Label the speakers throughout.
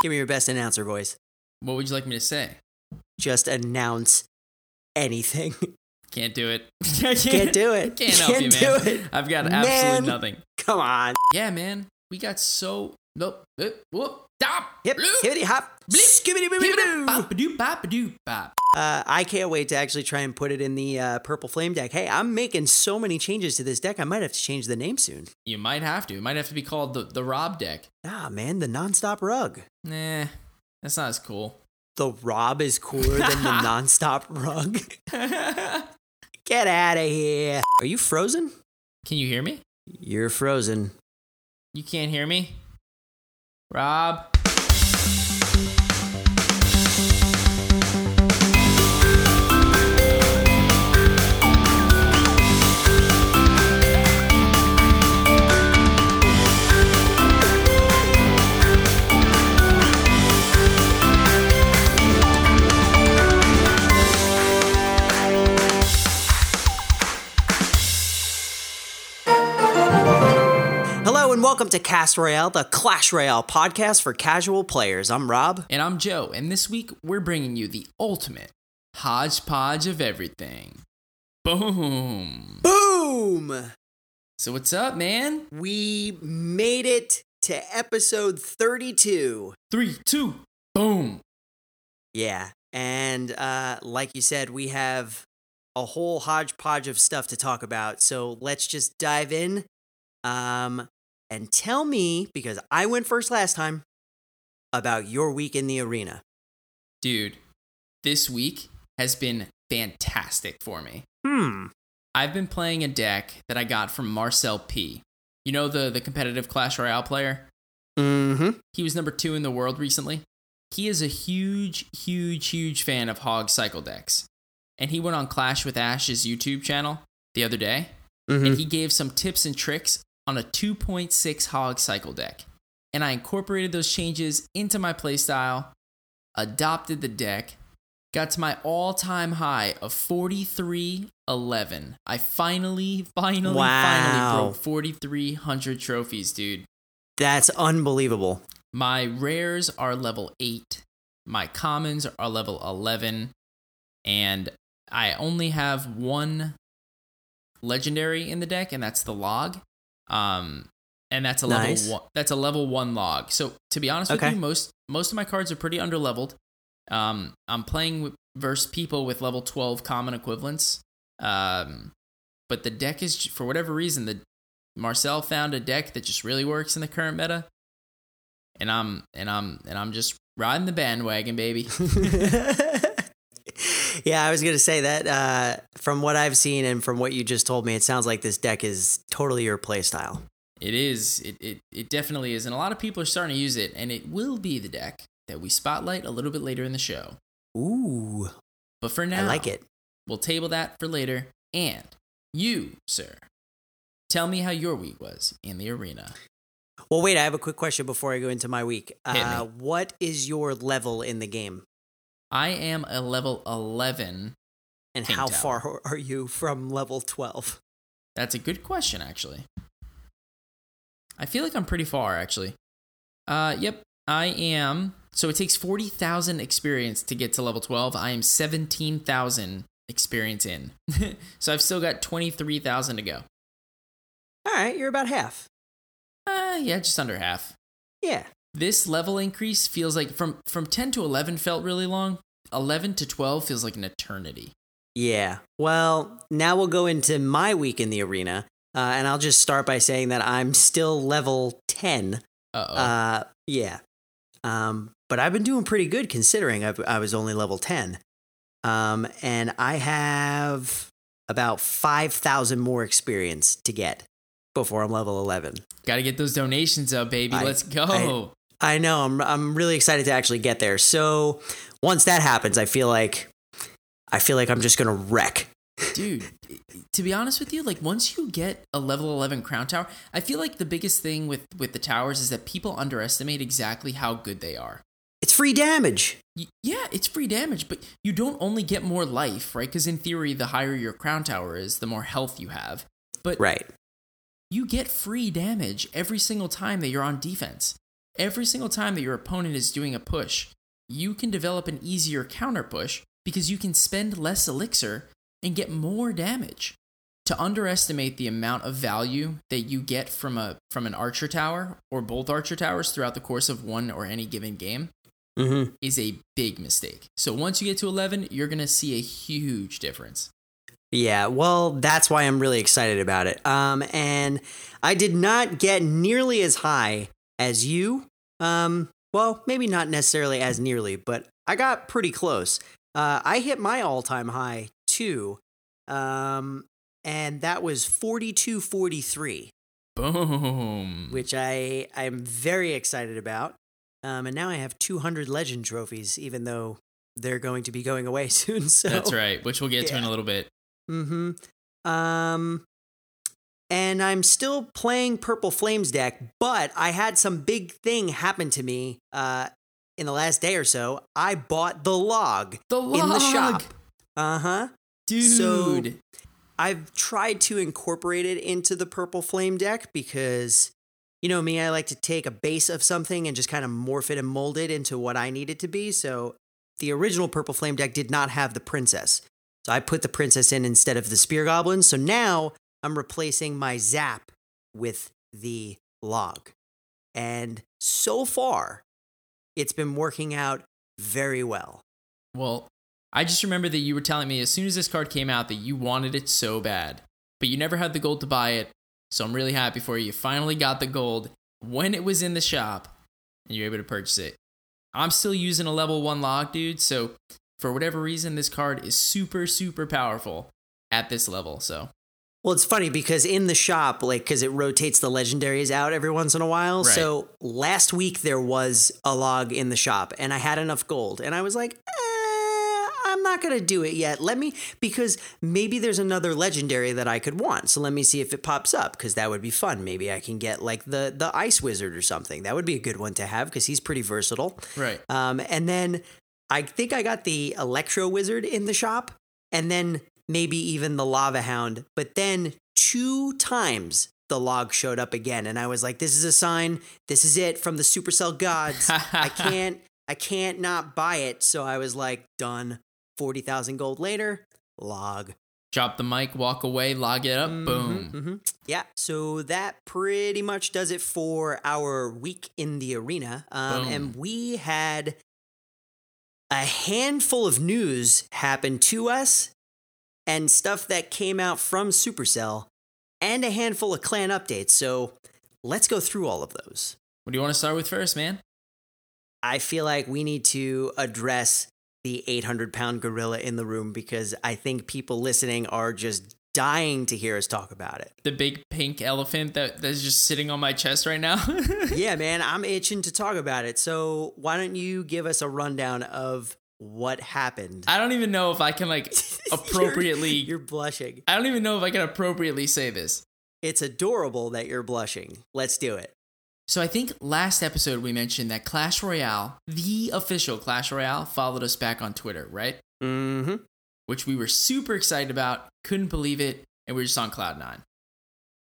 Speaker 1: Give me your best announcer voice.
Speaker 2: What would you like me to say?
Speaker 1: Just announce anything.
Speaker 2: Can't do it.
Speaker 1: Can't do it.
Speaker 2: Can't help
Speaker 1: Can't
Speaker 2: you, man.
Speaker 1: do it.
Speaker 2: I've got
Speaker 1: Man.
Speaker 2: absolutely nothing.
Speaker 1: Come on.
Speaker 2: Yeah, man. We got so nope. Whoop, stop.
Speaker 1: Hip, hippity hop, skibbity boo.
Speaker 2: Bop-a-doo, bop-a-doo, bop.
Speaker 1: Uh, I can't wait to actually try and put it in the uh, purple flame deck. Hey, I'm making so many changes to this deck. I might have to change the name soon.
Speaker 2: You might have to. It might have to be called the the Rob deck.
Speaker 1: Ah, man, the nonstop rug.
Speaker 2: Nah, that's not as cool.
Speaker 1: The Rob is cooler than the nonstop rug. Get out of here. Are you frozen?
Speaker 2: Can you hear me?
Speaker 1: You're frozen.
Speaker 2: You can't hear me? Rob?
Speaker 1: Welcome to Cast Royale, the Clash Royale podcast for casual players. I'm Rob.
Speaker 2: And I'm Joe, and this week we're bringing you the ultimate hodgepodge of everything. Boom.
Speaker 1: Boom!
Speaker 2: So, what's up, man?
Speaker 1: We made it to episode 32.
Speaker 2: Three, two, boom.
Speaker 1: Yeah. And uh, like you said, we have a whole hodgepodge of stuff to talk about. So let's just dive in. Um, and tell me, because I went first last time, about your week in the arena.
Speaker 2: Dude, this week has been fantastic for me.
Speaker 1: Hmm.
Speaker 2: I've been playing a deck that I got from Marcel P. You know the the competitive Clash Royale player?
Speaker 1: Mm-hmm.
Speaker 2: He was number two in the world recently. He is a huge, huge, huge fan of Hog Cycle decks. And he went on Clash with Ash's YouTube channel the other day,
Speaker 1: Mm-hmm.
Speaker 2: and he gave some tips and tricks on a 2.6 Hog Cycle deck. And I incorporated those changes into my playstyle, adopted the deck, got to my all time high of 4311. I finally, finally,
Speaker 1: Wow.
Speaker 2: finally broke 4,300 trophies, dude.
Speaker 1: That's unbelievable.
Speaker 2: My rares are level 8. My commons are level 11. And I only have one legendary in the deck, and that's the log. Um, and that's a level
Speaker 1: Nice.
Speaker 2: one. That's a level one log. So to be honest
Speaker 1: Okay.
Speaker 2: with you, most most of my cards are pretty underleveled. Um, I'm playing with, versus people with level 12 common equivalents. Um, but the deck is for whatever reason the Marcel found a deck that just really works in the current meta, and I'm and I'm and I'm just riding the bandwagon, baby.
Speaker 1: yeah, I was gonna say that uh, from what I've seen and from what you just told me, it sounds like this deck is totally your playstyle.
Speaker 2: It is. It, it it definitely is, and a lot of people are starting to use it, and it will be the deck that we spotlight a little bit later in the show.
Speaker 1: Ooh,
Speaker 2: But for now,
Speaker 1: I like it.
Speaker 2: We'll table that for later. And you, sir, tell me how your week was in the arena.
Speaker 1: Well, wait, I have a quick question before I go into my week. Uh, what is your level in the game,
Speaker 2: I am a level eleven.
Speaker 1: and how
Speaker 2: Tower.
Speaker 1: far are you from level twelve?
Speaker 2: That's a good question, actually. I feel like I'm pretty far, actually. Uh, yep, I am. So it takes 40,000 experience to get to level 12. I am 17,000 experience in. so I've still got 23,000 to go.
Speaker 1: All right, you're about half.
Speaker 2: Uh, yeah, just under half.
Speaker 1: Yeah.
Speaker 2: This level increase feels like from, from 10 to 11 felt really long. 11 to 12 feels like an eternity.
Speaker 1: Yeah. Well, now we'll go into my week in the arena. Uh, and I'll just start by saying that I'm still level 10.
Speaker 2: Uh-oh.
Speaker 1: Uh, yeah. Um, but I've been doing pretty good considering I've, I was only level 10. Um, and I have about 5,000 more experience to get before I'm level 11.
Speaker 2: Got to get those donations up, baby.
Speaker 1: I-
Speaker 2: Let's go.
Speaker 1: I know. I'm I'm really excited to actually get there. So once that happens, I feel like I feel like I'm just gonna wreck.
Speaker 2: dude to be honest with you like once you get a level 11 crown tower i feel like the biggest thing with with the towers is that people underestimate exactly how good they are
Speaker 1: It's free damage.
Speaker 2: Y- yeah it's free damage but you don't only get more life right because in theory the higher your crown tower is the more health you have but
Speaker 1: Right.
Speaker 2: you get free damage every single time that you're on defense every single time that your opponent is doing a push, you can develop an easier counter push because you can spend less elixir and get more damage. To underestimate the amount of value that you get from a from an archer tower or both archer towers throughout the course of one or any given game
Speaker 1: Mm-hmm.
Speaker 2: is a big mistake. So once you get to 11, you're going to see a huge difference.
Speaker 1: Yeah, well, that's why I'm really excited about it. Um, and I did not get nearly as high as you. Um, well, maybe not necessarily as nearly, but I got pretty close. Uh, I hit my all-time high too, um, and that was 42.43,
Speaker 2: Boom.
Speaker 1: which I I'm very excited about. Um, and now I have 200 legend trophies, even though they're going to be going away soon. So
Speaker 2: That's right, which we'll get to in a little bit.
Speaker 1: Mm-hmm. Um, and I'm still playing Purple Flames deck, but I had some big thing happen to me uh, in the last day or so. I bought the log
Speaker 2: The log.
Speaker 1: in the shop. Uh huh.
Speaker 2: Dude.
Speaker 1: So- I've tried to incorporate it into the Purple Flame deck because, you know me, I like to take a base of something and just kind of morph it and mold it into what I need it to be. So the original Purple Flame deck did not have the princess. So I put the princess in instead of the spear goblin. So now I'm replacing my zap with the log. And so far, it's been working out very well.
Speaker 2: well, I just remember that you were telling me as soon as this card came out that you wanted it so bad, but you never had the gold to buy it. So I'm really happy for you. You finally got the gold when it was in the shop and you're able to purchase it. I'm still using a level 1 log, dude, so for whatever reason this card is super super powerful at this level. So,
Speaker 1: Well, it's funny because in the shop, like, because it rotates the legendaries out every once in a while.
Speaker 2: Right.
Speaker 1: So last week there was a log in the shop and I had enough gold. And I was like, eh, I'm not going to do it yet. Let me, because maybe there's another legendary that I could want. So let me see if it pops up because that would be fun. Maybe I can get like the, the ice wizard or something. That would be a good one to have because he's pretty versatile.
Speaker 2: right.
Speaker 1: Um, and then I think I got the Electro Wizard in the shop, and then maybe even the Lava Hound. But then two times the log showed up again, and I was like, "This is a sign. This is it from the Supercell gods. I can't, I can't not buy it." So I was like, "Done." Forty thousand gold later, log.
Speaker 2: Drop the mic, walk away, log it up, boom.
Speaker 1: Mhm, mhm. Yeah, so that pretty much does it for our week in the arena. Um, and we had a handful of news happen to us and stuff that came out from Supercell and a handful of clan updates. So let's go through all of those.
Speaker 2: What do you want to start with first, man?
Speaker 1: I feel like we need to address the 800 pound gorilla in the room because I think people listening are just dying to hear us talk about it.
Speaker 2: The big pink elephant that, that's just sitting on my chest right now.
Speaker 1: yeah, man, I'm itching to talk about it. So why don't you give us a rundown of what happened?
Speaker 2: I don't even know if I can like appropriately.
Speaker 1: You're, you're blushing.
Speaker 2: I don't even know if I can appropriately say this.
Speaker 1: It's adorable that you're blushing. Let's do it.
Speaker 2: So I think last episode we mentioned that Clash Royale, the official Clash Royale, followed us back on Twitter, right?
Speaker 1: Mm-hmm.
Speaker 2: Which we were super excited about, couldn't believe it, and we are just on cloud nine.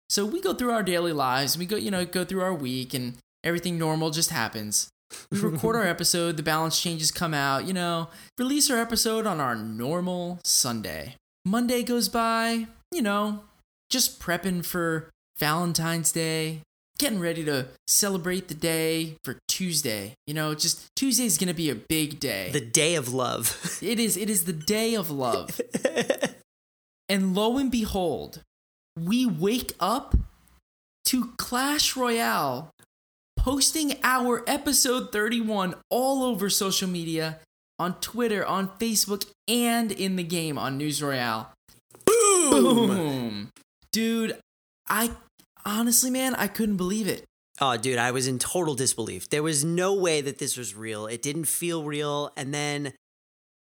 Speaker 2: So we go through our daily lives, we go, you know, go through our week, and everything normal just happens. We record our episode, the balance changes come out, you know, release our episode on our normal Sunday. Monday goes by, you know, just prepping for Valentine's Day, getting ready to celebrate the day for Tuesday. You know, just Tuesday's gonna be a big day.
Speaker 1: The day of love.
Speaker 2: it is it is the day of love. and lo and behold, we wake up to Clash Royale posting our episode 31 all over social media, on Twitter, on Facebook, and in the game on News Royale.
Speaker 1: Boom!
Speaker 2: Boom. Dude, I honestly, man, I couldn't believe it.
Speaker 1: Oh, dude, I was in total disbelief. There was no way that this was real. It didn't feel real. And then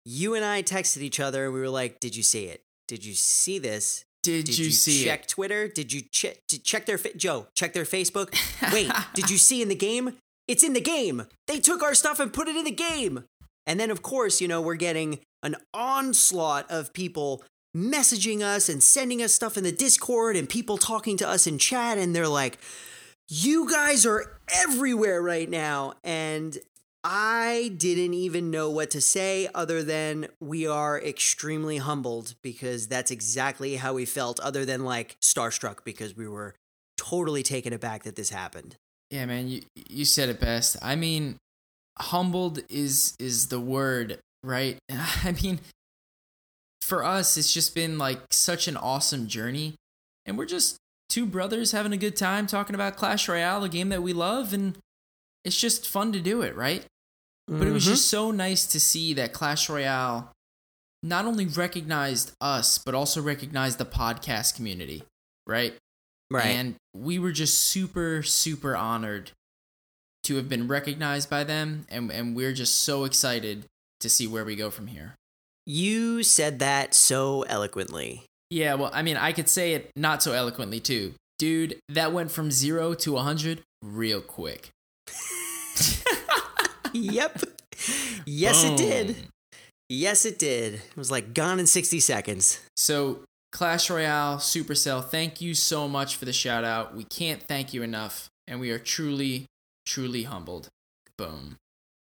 Speaker 1: you and I texted each other and we were like, Did you see it? Did you see this?
Speaker 2: Did,
Speaker 1: Did
Speaker 2: you,
Speaker 1: you,
Speaker 2: see
Speaker 1: check
Speaker 2: it?
Speaker 1: Twitter? Did you check did check their fa- Joe? Check their Facebook. Wait, did you see in the game? It's in the game. They took our stuff and put it in the game. And then, of course, you know we're getting an onslaught of people messaging us and sending us stuff in the Discord and people talking to us in chat, and they're like, You guys are everywhere right now, and I didn't even know what to say other than we are extremely humbled because that's exactly how we felt, other than like starstruck because we were totally taken aback that this happened.
Speaker 2: Yeah, man, you you said it best. I mean, humbled is is the word, right? I mean, for us, it's just been like such an awesome journey, and we're just two brothers having a good time talking about Clash Royale, a game that we love, and it's just fun to do it, right? But it was
Speaker 1: Mhm.
Speaker 2: just so nice to see that Clash Royale not only recognized us, but also recognized the podcast community, right?
Speaker 1: right.
Speaker 2: And we were just super, super honored to have been recognized by them. And, and we're just so excited to see where we go from here.
Speaker 1: you said that so eloquently.
Speaker 2: Yeah, well, I mean, I could say it not so eloquently too. Dude, that went from zero to 100 real quick.
Speaker 1: Yep. Yes, it did. Yes, it did. It was like gone in 60 seconds.
Speaker 2: So, Clash Royale, Supercell, thank you so much for the shout out. We can't thank you enough. And we are truly, truly humbled. Boom.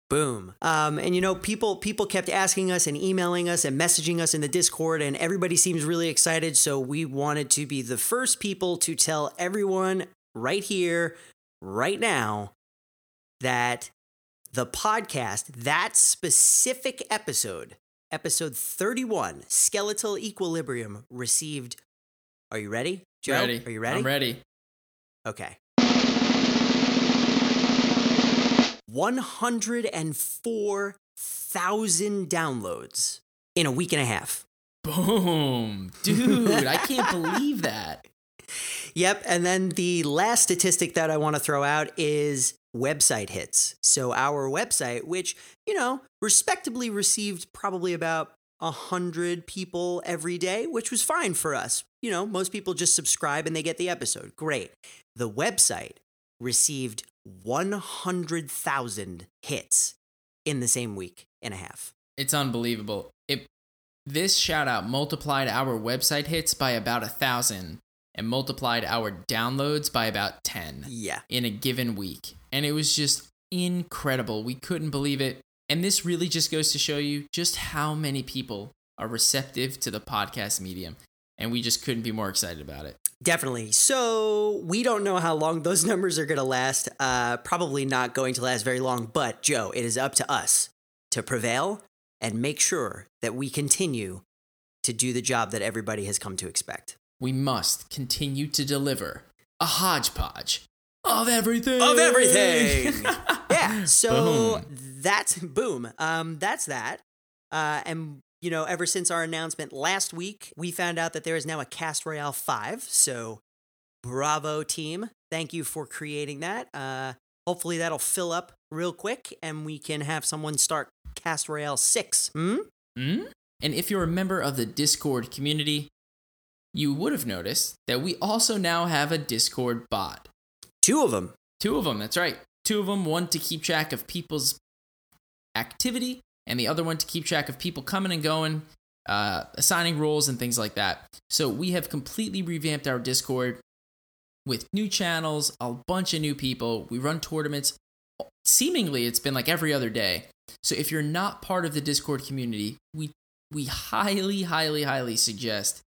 Speaker 1: Boom. Um, and you know, people people kept asking us and emailing us and messaging us in the Discord, and everybody seems really excited. So we wanted to be the first people to tell everyone right here, right now, that the podcast, that specific episode, episode 31, Skeletal Equilibrium, received. Are you ready? Joe?
Speaker 2: ready.
Speaker 1: Are you ready?
Speaker 2: I'm ready.
Speaker 1: Okay. 104,000 downloads in a week and a half.
Speaker 2: Boom. Dude, I can't believe that.
Speaker 1: Yep. And then the last statistic that I want to throw out is website hits. So our website, which, you know, respectably received probably about 100 people every day, which was fine for us. You know, most people just subscribe and they get the episode. Great. The website received 100,000 hits in the same week and a half.
Speaker 2: It's unbelievable. It this shout out multiplied our website hits by about a thousand and multiplied our downloads by about 10
Speaker 1: Yeah.
Speaker 2: in a given week. And it was just incredible. We couldn't believe it. And this really just goes to show you just how many people are receptive to the podcast medium. And we just couldn't be more excited about it.
Speaker 1: Definitely. So we don't know how long those numbers are going to last. Uh, probably not going to last very long. But Joe, it is up to us to prevail and make sure that we continue to do the job that everybody has come to expect.
Speaker 2: We must continue to deliver a hodgepodge of everything.
Speaker 1: Of everything. yeah. So
Speaker 2: Boom.
Speaker 1: that's boom. Um, that's that. Uh, and you know, ever since our announcement last week, we found out that there is now a Cast Royale Five. So, bravo, team! Thank you for creating that. Uh, hopefully, that'll fill up real quick, and we can have someone start Cast Royale Six. Hmm.
Speaker 2: Hmm? And if you're a member of the Discord community, you would have noticed that we also now have a Discord bot.
Speaker 1: Two of them.
Speaker 2: Two of them, that's right. Two of them, one to keep track of people's activity, and the other one to keep track of people coming and going, uh, assigning roles, and things like that. So we have completely revamped our Discord with new channels, a bunch of new people. We run tournaments. Seemingly, it's been like every other day. So if you're not part of the Discord community, we we highly, highly, highly suggest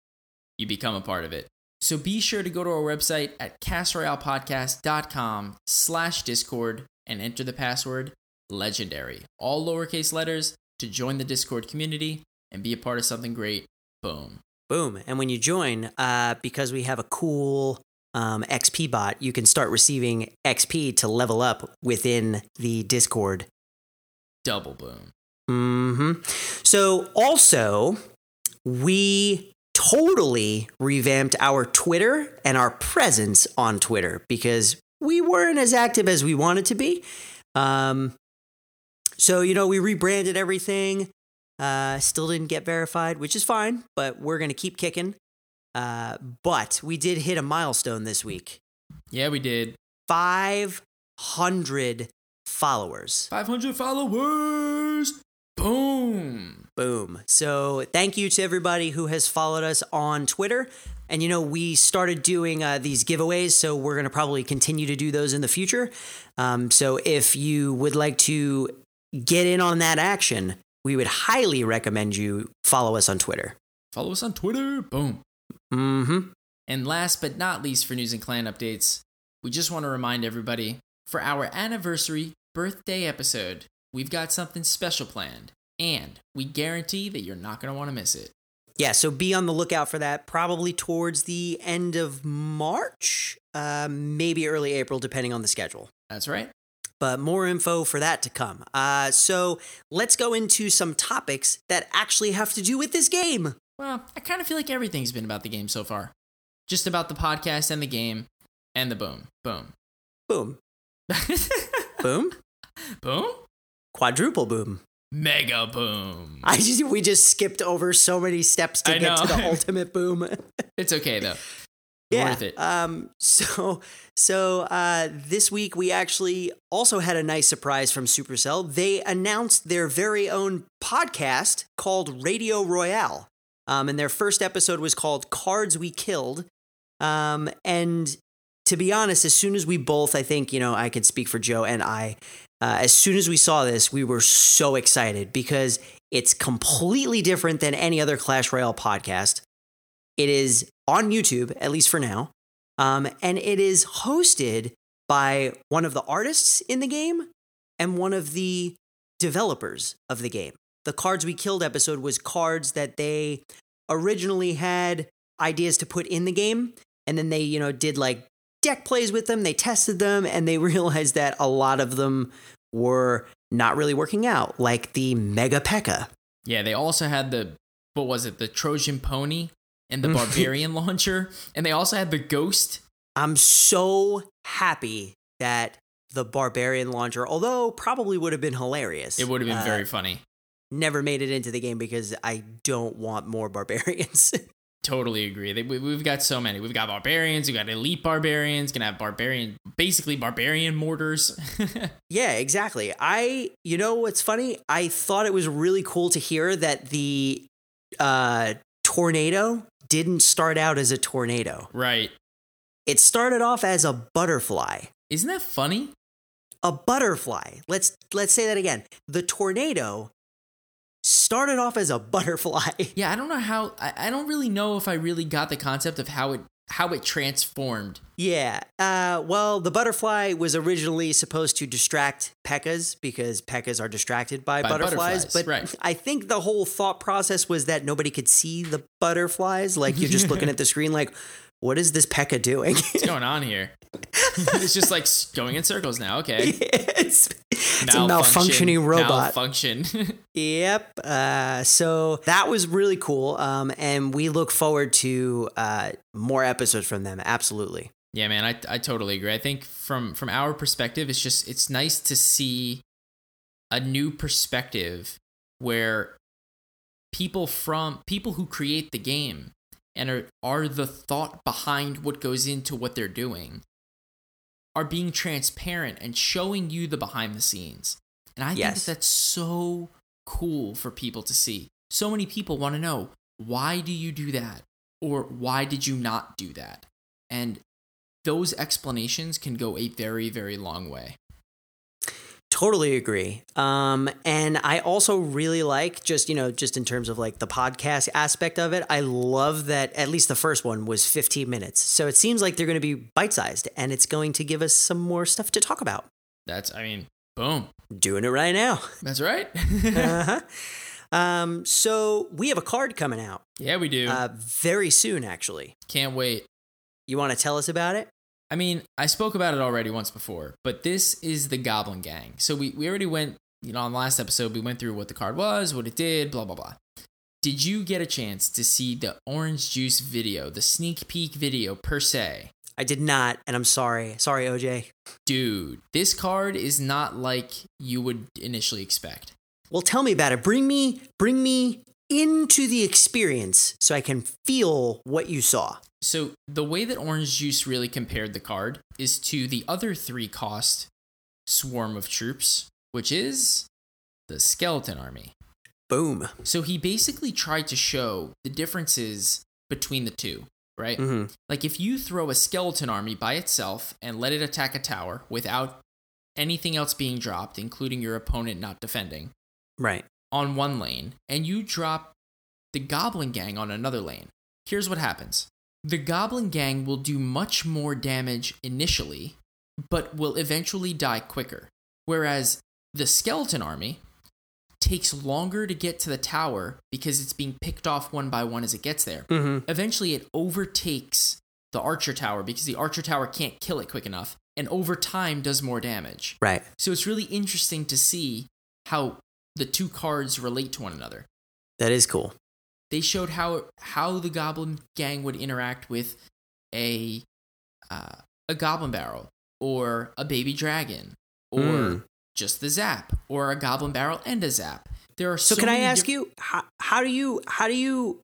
Speaker 2: you become a part of it. So be sure to go to our website at castroyalepodcast.com slash discord and enter the password legendary. All lowercase letters to join the Discord community and be a part of something great. Boom.
Speaker 1: Boom. And when you join, uh, because we have a cool um, XP bot, you can start receiving XP to level up within the Discord.
Speaker 2: Double boom.
Speaker 1: Mm hmm So, also, we totally revamped our Twitter and our presence on Twitter because we weren't as active as we wanted to be. Um, so, you know, we rebranded everything. Uh, still didn't get verified, which is fine, but we're going to keep kicking. Uh, but we did hit a milestone this week
Speaker 2: Yeah, we did.
Speaker 1: 500 followers.
Speaker 2: 500 followers. Boom.
Speaker 1: Boom. So thank you to everybody who has followed us on Twitter. And you know, we started doing uh, these giveaways, so we're going to probably continue to do those in the future. Um, so if you would like to get in on that action, we would highly recommend you follow us on Twitter.
Speaker 2: Follow us on Twitter. Boom.
Speaker 1: Mm-hmm.
Speaker 2: And last but not least for news and clan updates, we just want to remind everybody for our anniversary birthday episode, we've got something special planned, and we guarantee that you're not going to want to miss it.
Speaker 1: Yeah, so be on the lookout for that probably towards the end of March, uh, maybe early April, depending on the schedule.
Speaker 2: That's right.
Speaker 1: But more info for that to come. Uh, so let's go into some topics that actually have to do with this game.
Speaker 2: Well, I kind of feel like everything's been about the game so far. Just about the podcast and the game and the boom. Boom.
Speaker 1: Boom. boom.
Speaker 2: Boom?
Speaker 1: Quadruple boom.
Speaker 2: Mega boom.
Speaker 1: I just we just skipped over so many steps to
Speaker 2: I
Speaker 1: get to the ultimate boom.
Speaker 2: It's okay though.
Speaker 1: yeah.
Speaker 2: Worth it.
Speaker 1: Um so so uh this week we actually also had a nice surprise from Supercell. They announced their very own podcast called Radio Royale. Um and their first episode was called Cards We Killed. Um and to be honest, as soon as we both, I think, you know, I could speak for Joe and I, uh, as soon as we saw this, we were so excited because it's completely different than any other Clash Royale podcast. It is on YouTube, at least for now, um, and it is hosted by one of the artists in the game and one of the developers of the game. The Cards We Killed episode was cards that they originally had ideas to put in the game, and then they, you know, did like deck plays with them, they tested them, and they realized that a lot of them were not really working out, like the Mega P.E.K.K.A.
Speaker 2: Yeah, they also had the what was it? The Trojan Pony and the Barbarian launcher, and they also had the Ghost.
Speaker 1: I'm so happy that the Barbarian launcher, although probably would have been hilarious,
Speaker 2: It would have been
Speaker 1: uh,
Speaker 2: very funny.
Speaker 1: never made it into the game because I don't want more barbarians.
Speaker 2: Totally agree. They, we, we've got so many. We've got barbarians. We've got elite barbarians. Gonna have barbarian, basically barbarian mortars.
Speaker 1: yeah, exactly. I, you know what's funny? I thought it was really cool to hear that the uh, tornado didn't start out as a tornado.
Speaker 2: right.
Speaker 1: It started off as a butterfly.
Speaker 2: Isn't that funny?
Speaker 1: A butterfly. Let's let's say that again. The tornado started off as a butterfly.
Speaker 2: Yeah, I don't know how. I, I don't really know if I really got the concept of how it how it transformed.
Speaker 1: Yeah. Uh, well, the butterfly was originally supposed to distract pekkas because pekkas are distracted by,
Speaker 2: By
Speaker 1: butterflies.
Speaker 2: butterflies,
Speaker 1: But
Speaker 2: right.
Speaker 1: I think the whole thought process was that nobody could see the butterflies. Like you're just looking at the screen, like, what is this pekka doing?
Speaker 2: What's going on here? it's just like going in circles now. Okay.
Speaker 1: it's, it's a malfunctioning robot.
Speaker 2: Malfunction.
Speaker 1: Yep. Uh, so that was really cool. Um, and we look forward to uh, more episodes from them. Absolutely.
Speaker 2: Yeah, man, I I totally agree. I think from from our perspective, it's just it's nice to see a new perspective where people from people who create the game and are are the thought behind what goes into what they're doing are being transparent and showing you the behind the scenes. And I
Speaker 1: Yes.
Speaker 2: think that that's so cool for people to see. So many people want to know why do you do that or why did you not do that? And those explanations can go a very very long way.
Speaker 1: Totally agree. Um, and I also really like just, you know, just in terms of like the podcast aspect of it, I love that at least the first one was 15 minutes. So it seems like they're going to be bite sized and it's going to give us some more stuff to talk about.
Speaker 2: That's I mean, boom.
Speaker 1: Doing it right now.
Speaker 2: That's right.
Speaker 1: uh-huh. Um, so we have a card coming out
Speaker 2: yeah, we do.
Speaker 1: uh, very soon, actually.
Speaker 2: Can't wait.
Speaker 1: You want to tell us about it?
Speaker 2: I mean, I spoke about it already once before, but this is the Goblin Gang. So we, we already went, you know, on the last episode, we went through what the card was, what it did, blah, blah, blah. Did you get a chance to see the orange juice video, the sneak peek video per se?
Speaker 1: I did not, and I'm sorry. Sorry, OJ.
Speaker 2: Dude, this card is not like you would initially expect.
Speaker 1: Well, tell me about it. Bring me, bring me into the experience so I can feel what you saw.
Speaker 2: So the way that Orange Juice really compared the card is to the other three cost swarm of troops, which is the Skeleton Army.
Speaker 1: Boom.
Speaker 2: So he basically tried to show the differences between the two, right?
Speaker 1: hmm
Speaker 2: Like if you throw a skeleton army by itself and let it attack a tower without anything else being dropped, including your opponent not defending,
Speaker 1: Right.
Speaker 2: On one lane, and you drop the goblin gang on another lane, here's what happens. The goblin gang will do much more damage initially, but will eventually die quicker. Whereas the skeleton army takes longer to get to the tower because it's being picked off one by one as it gets there.
Speaker 1: hmm
Speaker 2: Eventually, it overtakes the archer tower because the archer tower can't kill it quick enough, and over time does more damage.
Speaker 1: Right.
Speaker 2: So it's really interesting to see how the two cards relate to one another.
Speaker 1: That is cool.
Speaker 2: They showed how how the goblin gang would interact with a uh, a goblin barrel or a baby dragon or
Speaker 1: Mm.
Speaker 2: just the zap or a goblin barrel and a zap. There are
Speaker 1: So,
Speaker 2: so,
Speaker 1: can I ask
Speaker 2: diff-
Speaker 1: you how, how do you how do you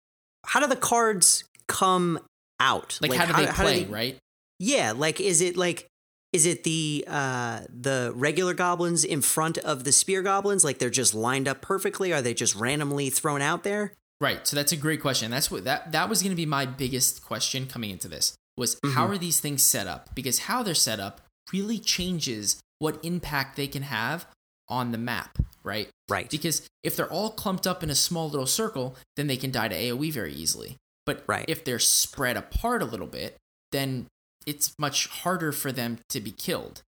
Speaker 1: how do the cards come out?
Speaker 2: like, how do they play,
Speaker 1: they-
Speaker 2: right?
Speaker 1: Yeah, like is it like is it the uh the regular goblins in front of the spear goblins like they're just lined up perfectly are they just randomly thrown out there?
Speaker 2: Right. So that's a great question. That's what that that was going to be my biggest question coming into this was how
Speaker 1: Mhm.
Speaker 2: are these things set up? Because how they're set up really changes what impact they can have on the map, right?
Speaker 1: Right.
Speaker 2: Because if they're all clumped up in a small little circle, then they can die to AoE very easily. But
Speaker 1: Right.
Speaker 2: if they're spread apart a little bit, then it's much harder for them to be killed.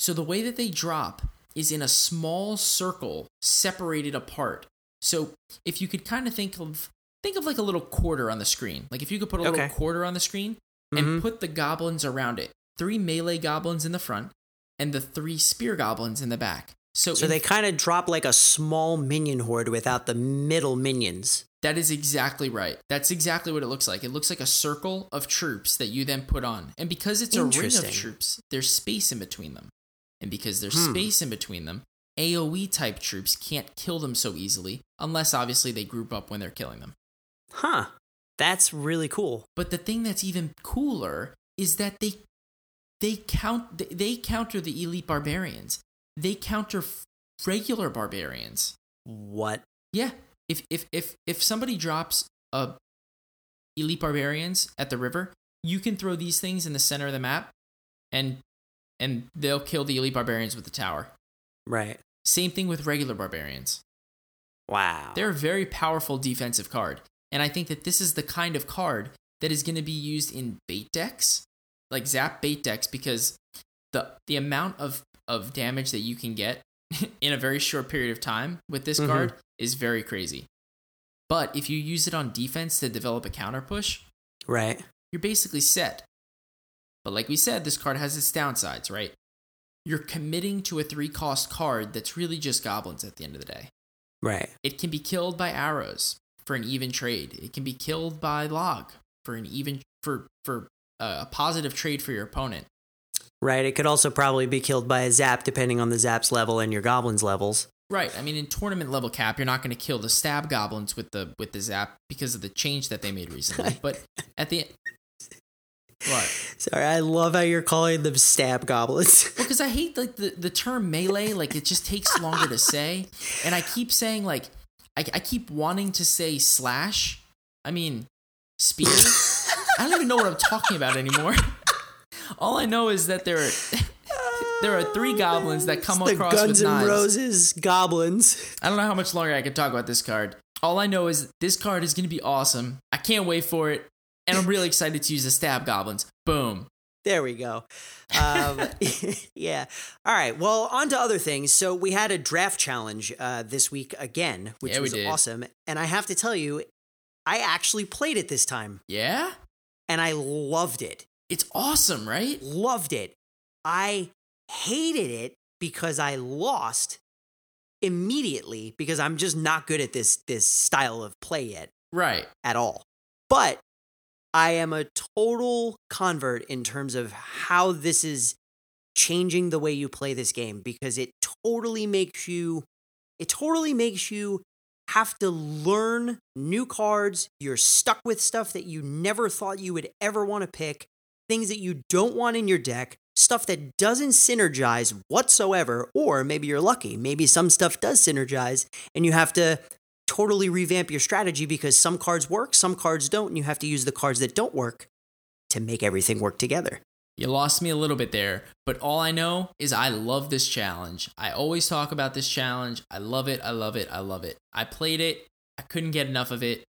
Speaker 2: So the way that they drop is in a small circle separated apart. So if you could kind of think of think of like a little quarter on the screen. Like if you could put a little quarter on the screen and
Speaker 1: Mhm.
Speaker 2: put the goblins around it. Three melee goblins in the front and the three spear goblins in the back. So,
Speaker 1: So
Speaker 2: in
Speaker 1: they kind of drop like a small minion horde without the middle minions.
Speaker 2: That is exactly right. That's exactly what it looks like. It looks like a circle of troops that you then put on. And because it's a ring of troops, there's space in between them. And because there's
Speaker 1: Hmm.
Speaker 2: space in between them, AoE type troops can't kill them so easily, unless obviously they group up when they're killing them.
Speaker 1: Huh. That's really cool.
Speaker 2: But the thing that's even cooler is that they they count they- counter the elite barbarians. They counter f- regular barbarians.
Speaker 1: What?
Speaker 2: Yeah. If if if if somebody drops a elite barbarians at the river, you can throw these things in the center of the map and and they'll kill the elite barbarians with the tower.
Speaker 1: Right.
Speaker 2: Same thing with regular barbarians.
Speaker 1: Wow.
Speaker 2: They're a very powerful defensive card. And I think that this is the kind of card that is going to be used in bait decks, like Zap bait decks, because the the amount of, of damage that you can get in a very short period of time with this
Speaker 1: Mhm.
Speaker 2: card is very crazy. But if you use it on defense to develop a counter push,
Speaker 1: right.
Speaker 2: you're basically set. But like we said, this card has its downsides, right? You're committing to a three cost card that's really just goblins at the end of the day.
Speaker 1: Right.
Speaker 2: It can be killed by arrows for an even trade. It can be killed by log for an even for for uh, a positive trade for your opponent.
Speaker 1: Right. It could also probably be killed by a zap depending on the zap's level and your goblin's levels.
Speaker 2: Right. I mean, in tournament level cap, you're not going to kill the stab goblins with the with the zap because of the change that they made recently. But at the what?
Speaker 1: Sorry, I love how you're calling them stab goblins.
Speaker 2: Well, because I hate like the, the term melee. Like it just takes longer to say, and I keep saying like I, I keep wanting to say slash. I mean spear. I don't even know what I'm talking about anymore. All I know is that there are there are three goblins that come
Speaker 1: It's
Speaker 2: across
Speaker 1: the
Speaker 2: with
Speaker 1: Guns N'
Speaker 2: knives.
Speaker 1: Roses goblins.
Speaker 2: I don't know how much longer I can talk about this card. All I know is this card is going to be awesome. I can't wait for it, and I'm really excited to use the stab goblins. Boom.
Speaker 1: There we go. Um, yeah. All right. Well, on to other things. So we had a draft challenge uh, this week again, which
Speaker 2: Yeah,
Speaker 1: was awesome. And I have to tell you, I actually played it this time,
Speaker 2: Yeah,
Speaker 1: and I loved it.
Speaker 2: It's awesome, right?
Speaker 1: Loved it. I hated it because I lost immediately because I'm just not good at this this style of play yet.
Speaker 2: Right.
Speaker 1: at all. But I am a total convert in terms of how this is changing the way you play this game because it totally makes you it totally makes you have to learn new cards. You're stuck with stuff that you never thought you would ever want to pick, things that you don't want in your deck. stuff that doesn't synergize whatsoever, or maybe you're lucky. Maybe some stuff does synergize and you have to totally revamp your strategy because some cards work, some cards don't, and you have to use the cards that don't work to make everything work together.
Speaker 2: You lost me a little bit there, but all I know is I love this challenge. I always talk about this challenge. I love it. I love it. I love it. I played it. I couldn't get enough of it.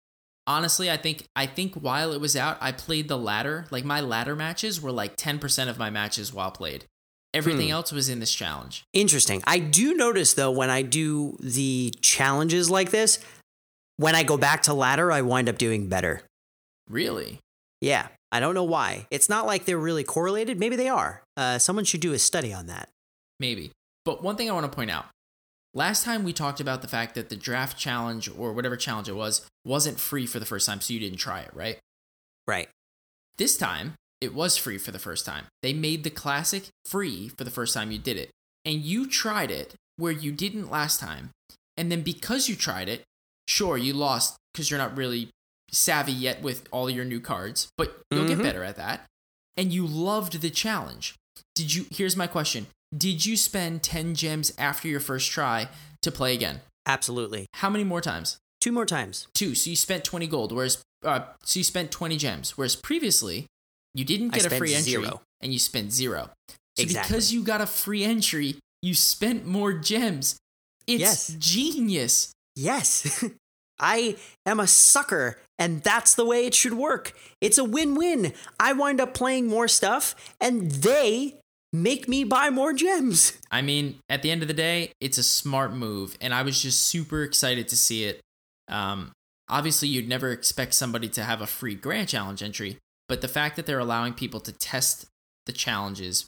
Speaker 2: Honestly, I think I think while it was out, I played the ladder. Like my ladder matches were like 10% of my matches while played. Everything
Speaker 1: Hmm.
Speaker 2: else was in this challenge.
Speaker 1: Interesting. I do notice though when I do the challenges like this, when I go back to ladder, I wind up doing better.
Speaker 2: Really?
Speaker 1: Yeah, I don't know why. It's not like they're really correlated. Maybe they are. Uh, someone should do a study on that.
Speaker 2: Maybe. But one thing I want to point out. Last time we talked about the fact that the draft challenge or whatever challenge it was wasn't free for the first time, so you didn't try it, right?
Speaker 1: Right.
Speaker 2: This time, it was free for the first time. They made the classic free for the first time you did it. And you tried it where you didn't last time. And then because you tried it, sure, you lost because you're not really savvy yet with all your new cards, but you'll
Speaker 1: Mhm.
Speaker 2: get better at that. And you loved the challenge. Did you here's my question. Did you spend 10 gems after your first try to play again?
Speaker 1: Absolutely.
Speaker 2: How many more times?
Speaker 1: Two more times.
Speaker 2: two. So you spent 20 gold, whereas uh, so you spent 20 gems, whereas previously you didn't get a
Speaker 1: spent
Speaker 2: free entry
Speaker 1: zero.
Speaker 2: and you spent zero. So
Speaker 1: Exactly.
Speaker 2: because you got a free entry, you spent more gems. It's
Speaker 1: Yes.
Speaker 2: genius.
Speaker 1: Yes. I am a sucker, and that's the way it should work. It's a win win. I wind up playing more stuff, and they make me buy more gems.
Speaker 2: I mean, at the end of the day, it's a smart move, and I was just super excited to see it. Um, obviously, you'd never expect somebody to have a free Grand Challenge entry, but the fact that they're allowing people to test the challenges,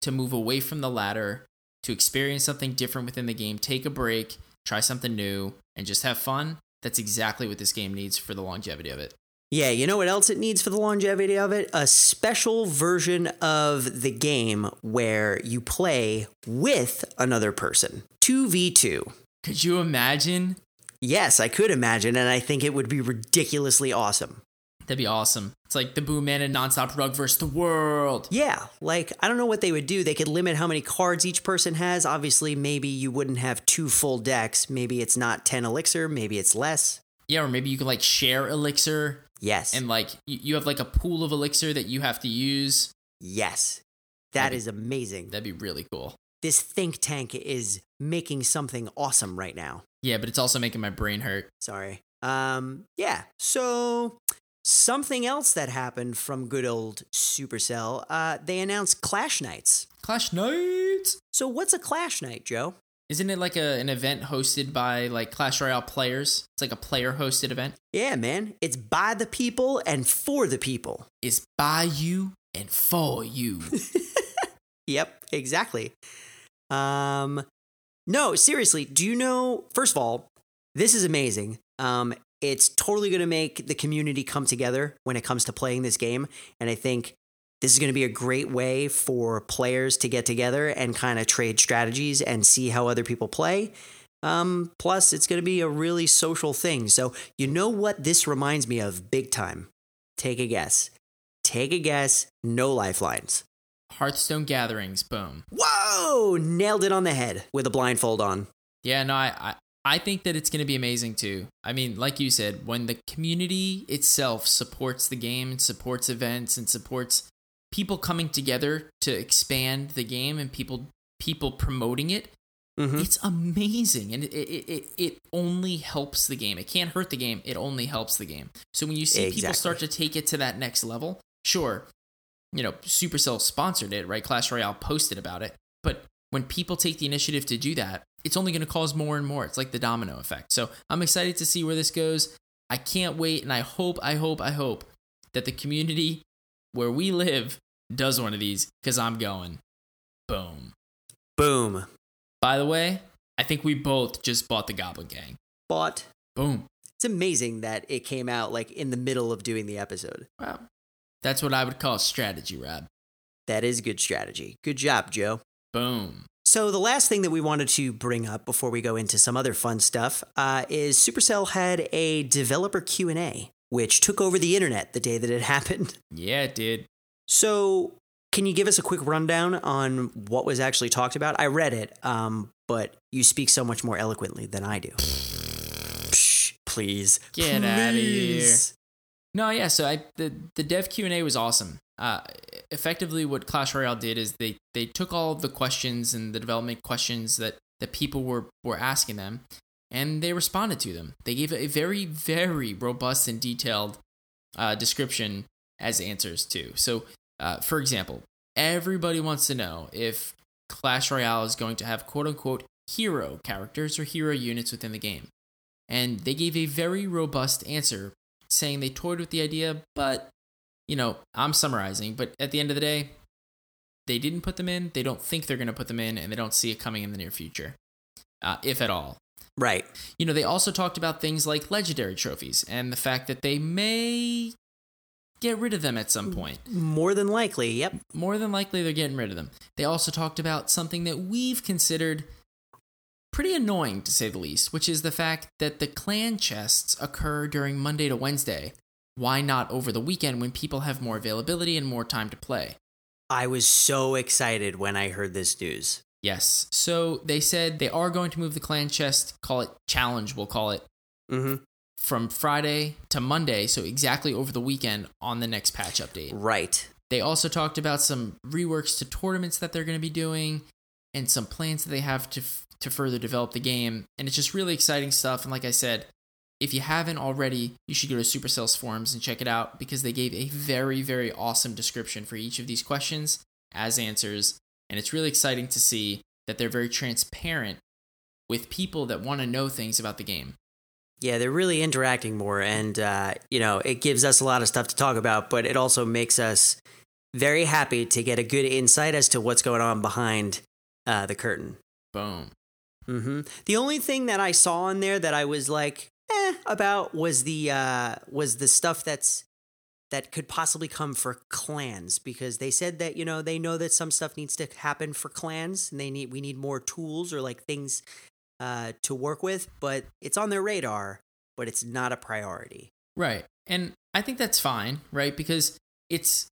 Speaker 2: to move away from the ladder, to experience something different within the game, take a break, try something new, and just have fun. That's exactly what this game needs for the longevity of it.
Speaker 1: Yeah, you know what else it needs for the longevity of it? A special version of the game where you play with another person. 2v2.
Speaker 2: Could you imagine?
Speaker 1: Yes, I could imagine, and I think it would be ridiculously awesome.
Speaker 2: That'd be awesome. It's like the Boom Man and Nonstop Rug versus the world.
Speaker 1: Yeah, like I don't know what they would do. They could limit how many cards each person has. Obviously, maybe you wouldn't have two full decks. Maybe it's not 10 elixir, maybe it's less.
Speaker 2: Yeah, or maybe you could like share elixir
Speaker 1: Yes.
Speaker 2: and like you, have like a pool of elixir that you have to use.
Speaker 1: yes. That
Speaker 2: That'd be-
Speaker 1: is amazing.
Speaker 2: That'd be really cool.
Speaker 1: This think tank is making something awesome right now.
Speaker 2: Yeah, but it's also making my brain hurt.
Speaker 1: Sorry. Um yeah. So something else that happened from good old Supercell, uh they announced Clash Nights.
Speaker 2: Clash Nights.
Speaker 1: So what's a Clash Night, Joe?
Speaker 2: Isn't it like a, an event hosted by like Clash Royale players? It's like a player hosted event.
Speaker 1: Yeah, man. It's by the people and for the people.
Speaker 2: It's by you and for you.
Speaker 1: Yep, exactly. Um no, seriously, do you know first of all, this is amazing. Um it's totally going to make the community come together when it comes to playing this game and I think this is going to be a great way for players to get together and kind of trade strategies and see how other people play. Um, plus, it's going to be a really social thing. So, you know what this reminds me of big time? Take a guess. Take a guess. No lifelines.
Speaker 2: Hearthstone gatherings. Boom.
Speaker 1: Whoa! Nailed it on the head with a blindfold on.
Speaker 2: Yeah, no, I, I I think that it's going to be amazing too. I mean, like you said, when the community itself supports the game and supports events and supports people coming together to expand the game and people people promoting it,
Speaker 1: Mhm.
Speaker 2: it's amazing and it, it, it, it only helps the game. It can't hurt the game, it only helps the game. So when you see people start to take it to that next level, sure, you know, Supercell sponsored it, right? Clash Royale posted about it. But when people take the initiative to do that, it's only going to cause more and more. It's like the domino effect. So I'm excited to see where this goes. I can't wait. And I hope, I hope, I hope that the community where we live does one of these because I'm going. Boom.
Speaker 1: Boom.
Speaker 2: By the way, I think we both just bought the Goblin Gang.
Speaker 1: Bought.
Speaker 2: Boom.
Speaker 1: it's amazing that it came out like in the middle of doing the episode.
Speaker 2: Wow. That's what I would call strategy, Rob.
Speaker 1: That is good strategy. Good job, Joe.
Speaker 2: Boom.
Speaker 1: So the last thing that we wanted to bring up before we go into some other fun stuff uh, is Supercell had a developer Q and A, which took over the internet the day that it happened.
Speaker 2: Yeah, it did.
Speaker 1: So Can you give us a quick rundown on what was actually talked about? I read it, um, but you speak so much more eloquently than I do. Psh, please,
Speaker 2: Get out of
Speaker 1: here.
Speaker 2: No, yeah. So I the the dev Q and A was awesome. Uh, effectively, what Clash Royale did is they they took all of the questions and the development questions that that people were were asking them, and they responded to them. They gave a very very robust and detailed uh, description as answers too. So, uh, for example, everybody wants to know if Clash Royale is going to have quote unquote hero characters or hero units within the game. And they gave a very robust answer saying they toyed with the idea, but, you know, I'm summarizing, but at the end of the day, they didn't put them in, they don't think they're going to put them in, and they don't see it coming in the near future, uh, if at all.
Speaker 1: Right.
Speaker 2: You know, they also talked about things like legendary trophies and the fact that they may get rid of them at some point.
Speaker 1: More than likely. Yep.
Speaker 2: More than likely, they're getting rid of them. They also talked about something that we've considered pretty annoying, to say the least, which is the fact that the clan chests occur during Monday to Wednesday. Why not over the weekend when people have more availability and more time to play?
Speaker 1: I was so excited when I heard this news.
Speaker 2: Yes. So they said they are going to move the clan chest, call it challenge, we'll call it,
Speaker 1: Mm-hmm.
Speaker 2: from Friday to Monday, so exactly over the weekend on the next patch update.
Speaker 1: Right.
Speaker 2: They also talked about some reworks to tournaments that they're going to be doing and some plans that they have to f- to further develop the game. And it's just really exciting stuff. And like I said, if you haven't already, you should go to Supercell's forums and check it out because they gave a very very awesome description for each of these questions as answers. And it's really exciting to see that they're very transparent with people that want to know things about the game.
Speaker 1: Yeah, they're really interacting more, and uh, you know, it gives us a lot of stuff to talk about, but it also makes us very happy to get a good insight as to what's going on behind uh, the curtain.
Speaker 2: Boom.
Speaker 1: Mm-hmm. The only thing that I saw in there that I was like, eh, about was the uh, was the stuff that's that could possibly come for clans because they said that you know they know that some stuff needs to happen for clans and they need we need more tools or like things uh, to work with, but it's on their radar, but it's not a priority.
Speaker 2: Right. And I think that's fine, right? Because it's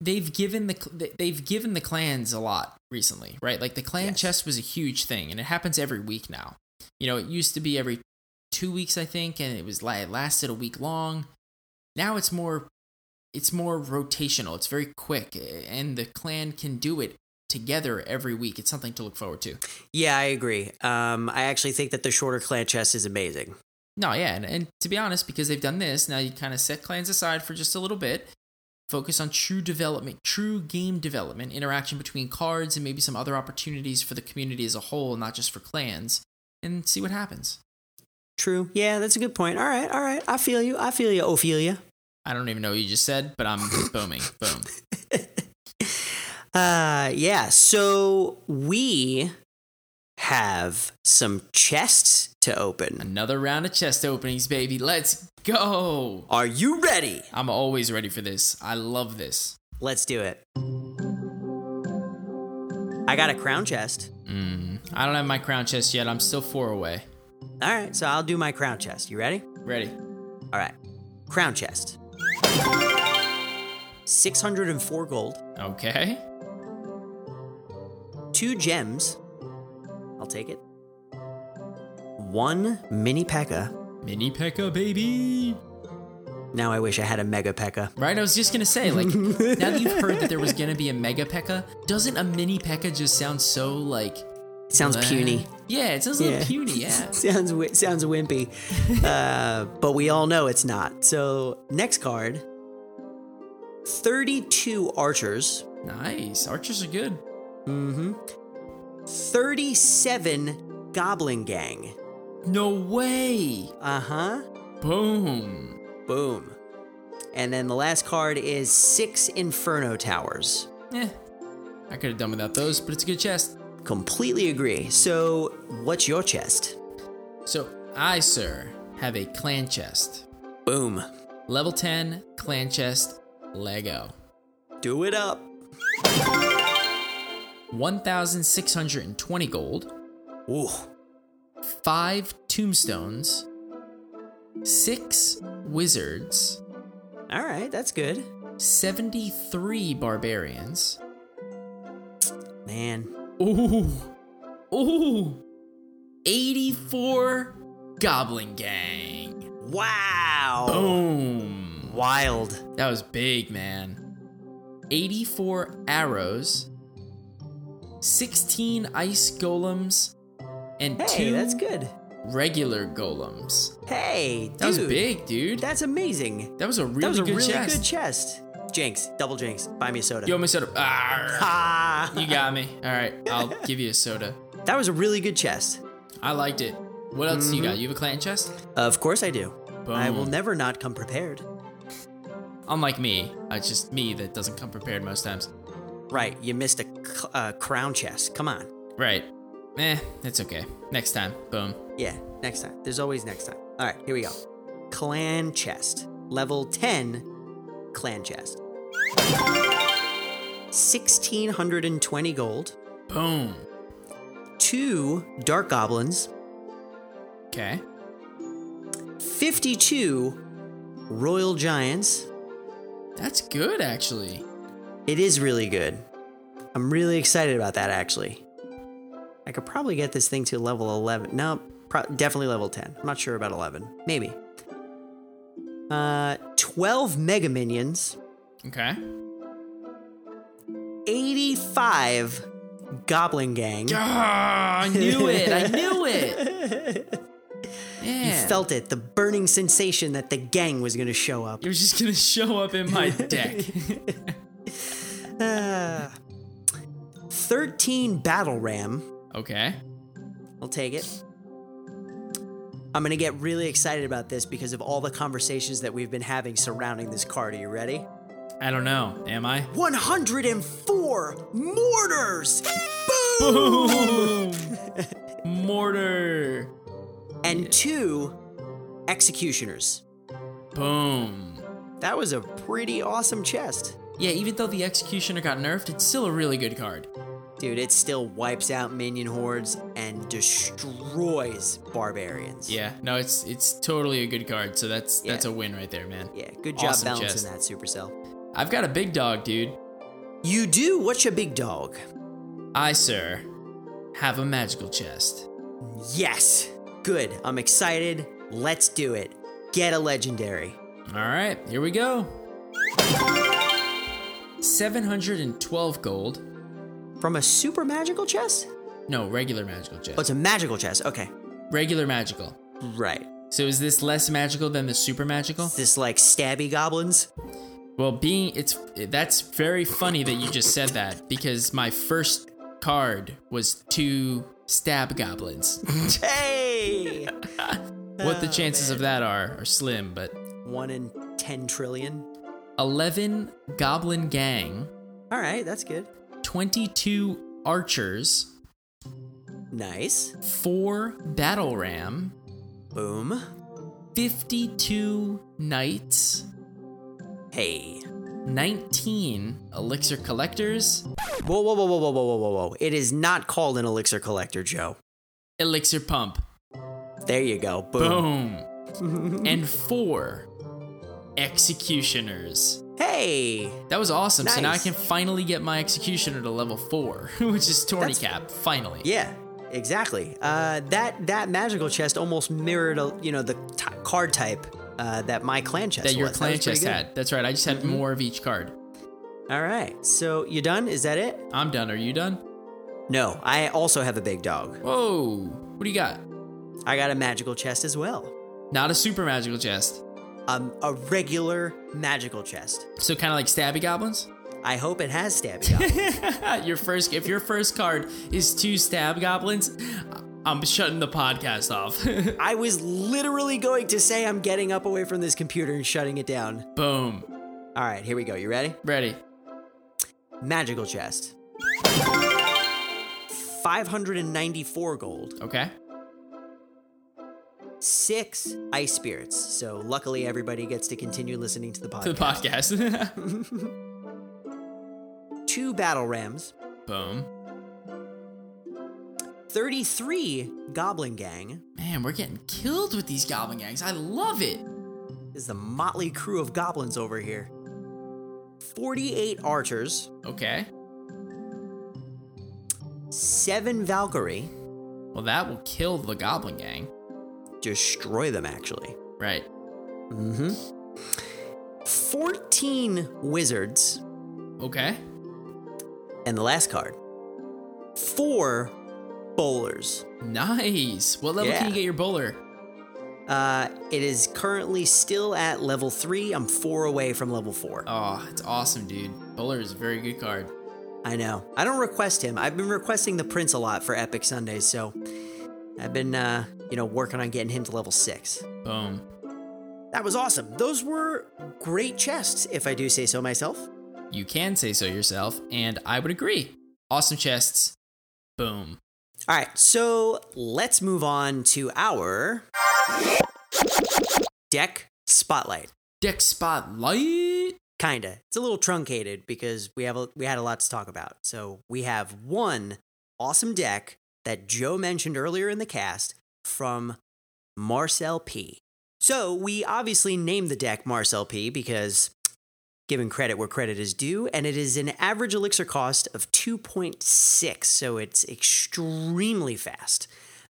Speaker 2: they've given the they've given the clans a lot recently, right? Like the clan
Speaker 1: Yes.
Speaker 2: chest was a huge thing and it happens every week now. You know, it used to be every 2 weeks I think and it was like it lasted a week long. Now it's more it's more rotational. It's very quick and the clan can do it together every week. It's something to look forward to.
Speaker 1: Yeah, I agree. Um, I actually think that the shorter clan chest is amazing.
Speaker 2: No, yeah, and, and to be honest, because they've done this, now you kind of set clans aside for just a little bit, focus on true development, true game development, interaction between cards, and maybe some other opportunities for the community as a whole, not just for clans, and see what happens.
Speaker 1: True. Yeah, that's a good point. All right, all right. I feel you. I feel you, Ophelia.
Speaker 2: I don't even know what you just said, but I'm booming. Boom.
Speaker 1: Uh, yeah. So we have some chests to open.
Speaker 2: Another round of chest openings, baby. Let's go.
Speaker 1: Are you ready?
Speaker 2: I'm always ready for this. I love this.
Speaker 1: Let's do it. I got a crown chest.
Speaker 2: Mm, I don't have my crown chest yet. I'm still four away.
Speaker 1: All right, so I'll do my crown chest. You ready?
Speaker 2: Ready.
Speaker 1: All right. Crown chest. 604 gold,
Speaker 2: Okay.
Speaker 1: two gems. I'll take it. One mini P.E.K.K.A.
Speaker 2: Mini P.E.K.K.A, baby.
Speaker 1: Now I wish I had a mega P.E.K.K.A.
Speaker 2: Right, I was just gonna say, like, now that you've heard that there was gonna be a mega P.E.K.K.A, doesn't a mini P.E.K.K.A just sound so like
Speaker 1: sounds puny.
Speaker 2: Yeah, it sounds a
Speaker 1: Yeah.
Speaker 2: little puny. Yeah.
Speaker 1: sounds sounds wimpy, uh, but we all know it's not. So next card, thirty-two archers,
Speaker 2: Nice. Archers are good.
Speaker 1: mm-hmm. thirty-seven goblin gang.
Speaker 2: No way.
Speaker 1: Uh huh.
Speaker 2: Boom.
Speaker 1: Boom. And then the last card is six inferno towers.
Speaker 2: Eh. I could have done without those, but it's a good chest.
Speaker 1: Completely agree. So what's your chest?
Speaker 2: So I, sir, have a clan chest.
Speaker 1: Boom.
Speaker 2: Level 10 clan chest Lego.
Speaker 1: Do it up.
Speaker 2: 1,620 gold,
Speaker 1: Ooh.
Speaker 2: five tombstones, six wizards,
Speaker 1: All right, that's good.
Speaker 2: 73 barbarians.
Speaker 1: Man.
Speaker 2: Ooh. Ooh. 84 goblin gang.
Speaker 1: Wow.
Speaker 2: Boom.
Speaker 1: Wild.
Speaker 2: That was big, man. 84 arrows, 16 ice golems, and
Speaker 1: Hey,
Speaker 2: two
Speaker 1: that's good.
Speaker 2: regular golems.
Speaker 1: Hey, dude.
Speaker 2: That was big, dude.
Speaker 1: That's amazing.
Speaker 2: That was a really
Speaker 1: that was a
Speaker 2: good
Speaker 1: really
Speaker 2: chest.
Speaker 1: good chest. Jinx, double Jinx. Buy me a soda.
Speaker 2: You owe me a soda.
Speaker 1: Ah.
Speaker 2: you got me. All right, I'll give you a soda.
Speaker 1: That was a really good chest.
Speaker 2: I liked it. What else you
Speaker 1: Mm-hmm.
Speaker 2: got? You have a clan chest?
Speaker 1: Of course I do. I will never not come prepared.
Speaker 2: Unlike me, it's just me that doesn't come prepared most times.
Speaker 1: Right, you missed a c- uh, crown chest. Come on.
Speaker 2: Right. Eh, it's okay. Next time. Boom.
Speaker 1: Yeah, next time. There's always next time. All right, here we go. Clan chest. Level 10 clan chest. 1620 gold.
Speaker 2: Boom.
Speaker 1: Two dart goblins.
Speaker 2: Okay.
Speaker 1: 52 royal giants.
Speaker 2: That's good, actually.
Speaker 1: It is really good. I'm really excited about that actually. I could probably get this thing to level 11. No, pro- definitely level 10. I'm not sure about 11. Maybe. Uh 12 mega minions,
Speaker 2: Okay.
Speaker 1: 85 goblin gang.
Speaker 2: Ah, I knew it. I knew it.
Speaker 1: You felt it, the burning sensation that the gang was going to show up.
Speaker 2: It was just gonna show up in my deck.
Speaker 1: Uh, 13 battle ram.
Speaker 2: okay.
Speaker 1: I'll take it. I'm going to get really excited about this because of all the conversations that we've been having surrounding this card. Are you ready?
Speaker 2: I don't know. Am I?
Speaker 1: 104 mortars!
Speaker 2: Boom! Boom! Mortar.
Speaker 1: And two executioners.
Speaker 2: Boom.
Speaker 1: That was a pretty awesome chest.
Speaker 2: Yeah, even though the executioner got nerfed, it's still a really good card.
Speaker 1: Dude, it still wipes out minion hordes and destroys barbarians.
Speaker 2: Yeah, no, it's it's totally a good card. So that's that's a win right there, man.
Speaker 1: Yeah, good job
Speaker 2: Awesome
Speaker 1: balancing
Speaker 2: chest.
Speaker 1: that, Supercell.
Speaker 2: I've got a big dog, dude.
Speaker 1: You do? What's your big dog?
Speaker 2: I, sir, have a magical chest.
Speaker 1: Yes! Good. I'm excited. Let's do it. Get a legendary.
Speaker 2: All right, here we go. 712 gold.
Speaker 1: From a super magical chest?
Speaker 2: No, regular magical chest.
Speaker 1: Oh, it's a magical chest. Okay.
Speaker 2: regular magical.
Speaker 1: Right.
Speaker 2: So is this less magical than the super magical?
Speaker 1: This like stabby goblins?
Speaker 2: Well, being it's that's very funny that you just said that because my first card was two stab goblins.
Speaker 1: Hey!
Speaker 2: what the
Speaker 1: Oh,
Speaker 2: chances of that are are slim, but
Speaker 1: One in 10 trillion.
Speaker 2: 11 goblin gang,
Speaker 1: All right, that's good.
Speaker 2: 22 archers.
Speaker 1: Nice.
Speaker 2: Four battle ram.
Speaker 1: Boom.
Speaker 2: 52 knights.
Speaker 1: Hey.
Speaker 2: 19 elixir collectors.
Speaker 1: Whoa, whoa, whoa, whoa, whoa, whoa, whoa, whoa. It is not called an elixir collector, Joe.
Speaker 2: Elixir pump.
Speaker 1: There you go. Boom.
Speaker 2: Boom. and four executioners.
Speaker 1: Hey!
Speaker 2: That was awesome. So now I can finally get my executioner to level 4, which is Tourney
Speaker 1: That's-
Speaker 2: Cap. Finally.
Speaker 1: Yeah, exactly. Uh, that that magical chest almost mirrored, a, you know, the t- card type uh, that my clan chest
Speaker 2: That your
Speaker 1: was.
Speaker 2: clan
Speaker 1: was
Speaker 2: chest had. That's right. I just had more of each card.
Speaker 1: All right. So you done? Is that it?
Speaker 2: I'm done. Are you done?
Speaker 1: No. I also have a big dog.
Speaker 2: Whoa. What do you got?
Speaker 1: I got a magical chest as well.
Speaker 2: Not a super magical chest.
Speaker 1: Um, a regular magical chest.
Speaker 2: So kind of like stabby goblins.
Speaker 1: I hope it has stabby goblins.
Speaker 2: your first, if your first card is two stab goblins, I'm shutting the podcast off.
Speaker 1: I was literally going to say I'm getting up away from this computer and shutting it down.
Speaker 2: Boom.
Speaker 1: All right, here we go. You ready?
Speaker 2: Ready.
Speaker 1: Magical chest. 594 gold.
Speaker 2: Okay.
Speaker 1: Six ice spirits. So luckily everybody gets to continue listening to the
Speaker 2: To the
Speaker 1: podcast.
Speaker 2: podcast.
Speaker 1: Two battle rams.
Speaker 2: Boom.
Speaker 1: 33 goblin gang.
Speaker 2: Man, we're getting killed with these goblin gangs. I love it.
Speaker 1: This is the motley crew of goblins over here. 48 archers,
Speaker 2: Okay.
Speaker 1: seven Valkyrie,
Speaker 2: Well, that will kill the Goblin Gang.
Speaker 1: Destroy them actually.
Speaker 2: Right.
Speaker 1: Mm-hmm. 14 wizards,
Speaker 2: Okay.
Speaker 1: and the last card, four bowlers.
Speaker 2: Nice. What level can you get your bowler?
Speaker 1: Uh, it is currently still at level three. I'm four away from level four.
Speaker 2: Oh, it's awesome, dude. Bowler is a very good card.
Speaker 1: I know. I don't request him. I've been requesting the prince a lot for Epic Sundays, so I've been, uh, you know, working on getting him to level six.
Speaker 2: Boom.
Speaker 1: That was awesome. Those were great chests, if I do say so myself.
Speaker 2: You can say so yourself, and I would agree. Awesome chests. Boom.
Speaker 1: All right, so let's move on to our deck spotlight.
Speaker 2: Deck spotlight.
Speaker 1: Kinda. It's a little truncated because we have a, we had a lot to talk about. So we have one awesome deck that Joe mentioned earlier in the cast from Marcel P. So we obviously named the deck Marcel P because given credit where credit is due, and it is an average elixir cost of 2.6, so it's extremely fast.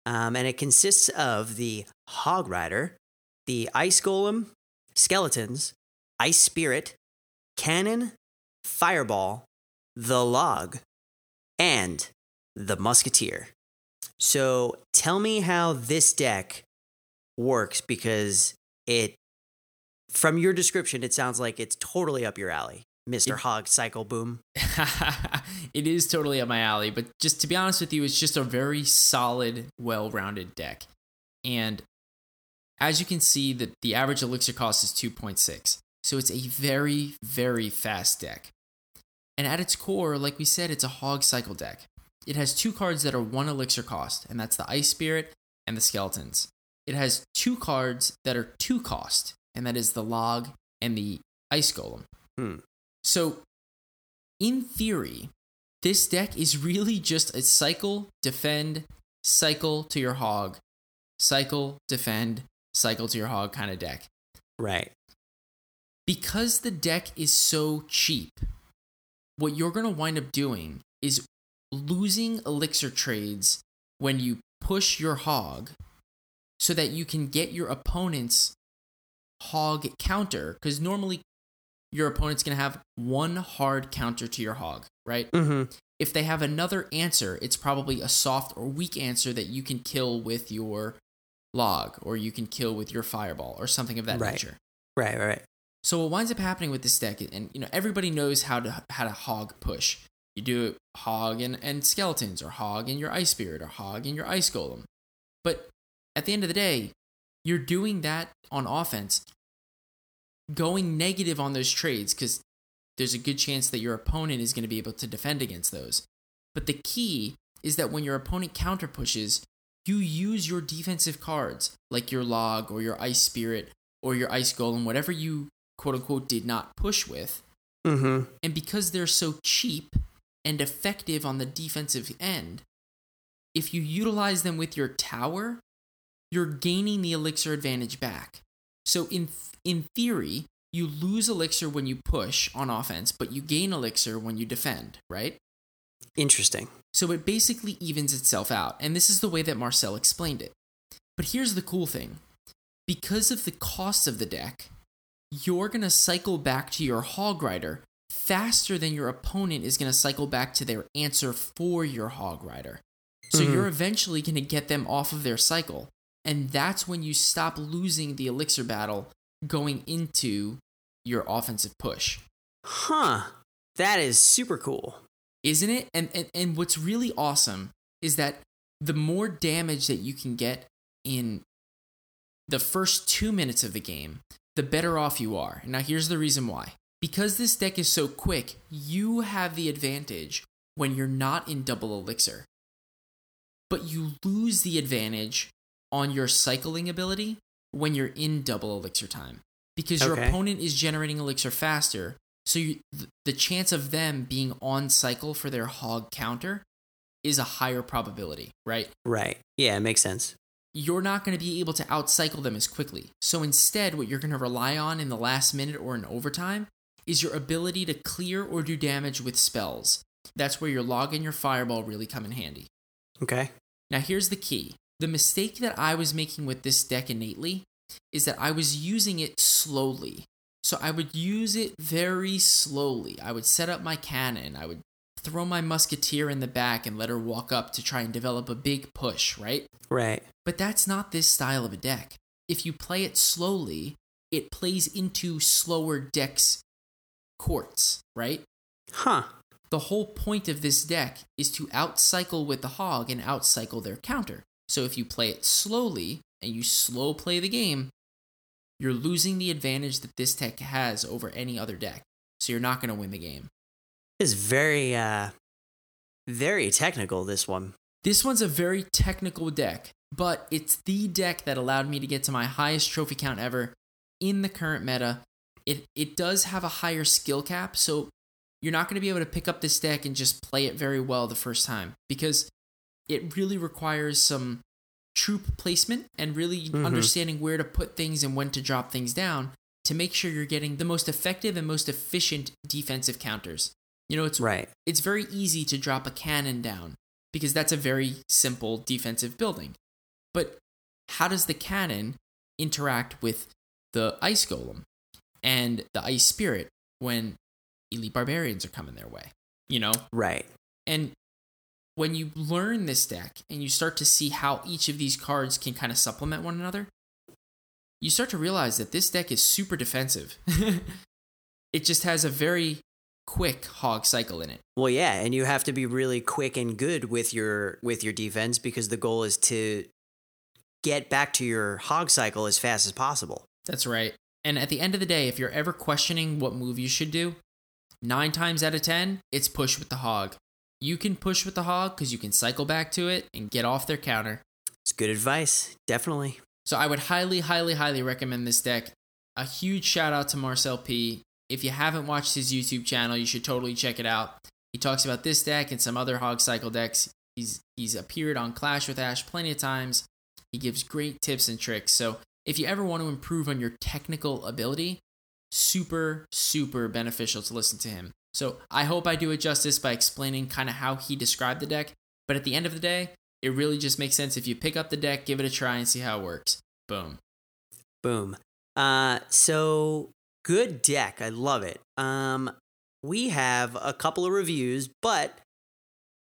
Speaker 1: Um, and it consists of the Hog Rider, the Ice Golem, Skeletons, Ice Spirit, Cannon, Fireball, the Log, and the Musketeer. So tell me how this deck works because it, from your description, it sounds like it's totally up your alley, Mr.
Speaker 2: It-
Speaker 1: Hog Cycle Boom.
Speaker 2: it is totally up my alley, but just to be honest with you, it's just a very solid, well rounded deck. And as you can see, that the average elixir cost is 2.6. So it's a very, very fast deck. And at its core, like we said, it's a hog cycle deck. It has two cards that are one elixir cost, and that's the Ice Spirit and the Skeletons. It has two cards that are two cost, and that is the Log and the Ice Golem.
Speaker 1: Hmm.
Speaker 2: So, in theory, this deck is really just a cycle, defend, cycle to your hog, cycle, defend, cycle to your hog kind of deck.
Speaker 1: Right.
Speaker 2: Because the deck is so cheap, what you're going to wind up doing is losing elixir trades when you push your hog so that you can get your opponent's hog counter because normally your opponent's going to have one hard counter to your hog, right?
Speaker 1: Mm-hmm.
Speaker 2: If they have another answer, it's probably a soft or weak answer that you can kill with your log or you can kill with your fireball or something of that
Speaker 1: Right.
Speaker 2: nature.
Speaker 1: Right, right, right.
Speaker 2: So what winds up happening with this deck, and you know everybody knows how to how to hog push. You do it hog and, and skeletons, or hog and your ice spirit, or hog and your ice golem. But at the end of the day, you're doing that on offense, going negative on those trades because there's a good chance that your opponent is going to be able to defend against those. But the key is that when your opponent counter pushes, you use your defensive cards like your log or your ice spirit or your ice golem, whatever you quote unquote did not push with.
Speaker 1: Mm-hmm.
Speaker 2: And because they're so cheap and effective on the defensive end, if you utilize them with your tower, you're gaining the elixir advantage back. So in in theory, you lose elixir when you push on offense, but you gain elixir when you defend, right?
Speaker 1: Interesting.
Speaker 2: So it basically evens itself out. And this is the way that Marcel explained it. But here's the cool thing because of the cost of the deck, you're going to cycle back to your Hog Rider faster than your opponent is going to cycle back to their answer for your Hog Rider. So
Speaker 1: Mhm.
Speaker 2: you're eventually going to get them off of their cycle. And that's when you stop losing the elixir battle going into your offensive push.
Speaker 1: Huh. That is super cool.
Speaker 2: isn't it? And, and and what's really awesome is that the more damage that you can get in the first two minutes of the game, the better off you are. Now, here's the reason why. Because this deck is so quick, you have the advantage when you're not in double elixir. But you lose the advantage on your cycling ability when you're in double elixir time. Because your opponent is generating elixir faster, so you, th- the chance of them being on cycle for their hog counter is a higher probability, right?
Speaker 1: Right. Yeah, it makes sense.
Speaker 2: You're not going to be able to outcycle them as quickly. So instead, what you're going to rely on in the last minute or in overtime is your ability to clear or do damage with spells. That's where your log and your fireball really come in handy.
Speaker 1: Okay.
Speaker 2: Now, here's the key the mistake that I was making with this deck innately is that I was using it slowly. So I would use it very slowly. I would set up my cannon. I would throw my musketeer in the back and let her walk up to try and develop a big push, right?
Speaker 1: Right.
Speaker 2: But that's not this style of a deck. If you play it slowly, it plays into slower decks courts, right?
Speaker 1: Huh.
Speaker 2: The whole point of this deck is to outcycle with the hog and outcycle their counter. So if you play it slowly and you slow play the game, you're losing the advantage that this deck has over any other deck. So you're not going to win the game.
Speaker 1: It's very uh very technical this one.
Speaker 2: This one's a very technical deck, but it's the deck that allowed me to get to my highest trophy count ever in the current meta. It it does have a higher skill cap, so you're not going to be able to pick up this deck and just play it very well the first time because it really requires some troop placement and really
Speaker 1: Mhm.
Speaker 2: understanding where to put things and when to drop things down to make sure you're getting the most effective and most efficient defensive counters. You know, it's
Speaker 1: Right.
Speaker 2: it's very easy to drop a cannon down because that's a very simple defensive building. But how does the cannon interact with the ice golem and the ice spirit when elite barbarians are coming their way? You know?
Speaker 1: Right.
Speaker 2: And when you learn this deck and you start to see how each of these cards can kind of supplement one another, you start to realize that this deck is super defensive. it just has a very quick hog cycle in it.
Speaker 1: Well, yeah, and you have to be really quick and good with your with your defense because the goal is to get back to your hog cycle as fast as possible.
Speaker 2: That's right. And at the end of the day, if you're ever questioning what move you should do, nine times out of ten, it's push with the hog. You can push with the hog because you can cycle back to it and get off their counter.
Speaker 1: It's good advice, definitely.
Speaker 2: So I would highly, highly, highly recommend this deck. A huge shout out to Marcel P. If you haven't watched his YouTube channel, you should totally check it out. He talks about this deck and some other hog cycle decks. He's he's appeared on Clash with Ash plenty of times. He gives great tips and tricks. So if you ever want to improve on your technical ability, super, super beneficial to listen to him. So I hope I do it justice by explaining kind of how he described the deck. But at the end of the day, it really just makes sense if you pick up the deck, give it a try, and see how it works. Boom.
Speaker 1: Boom. Uh, so good deck. I love it. Um, we have a couple of reviews, but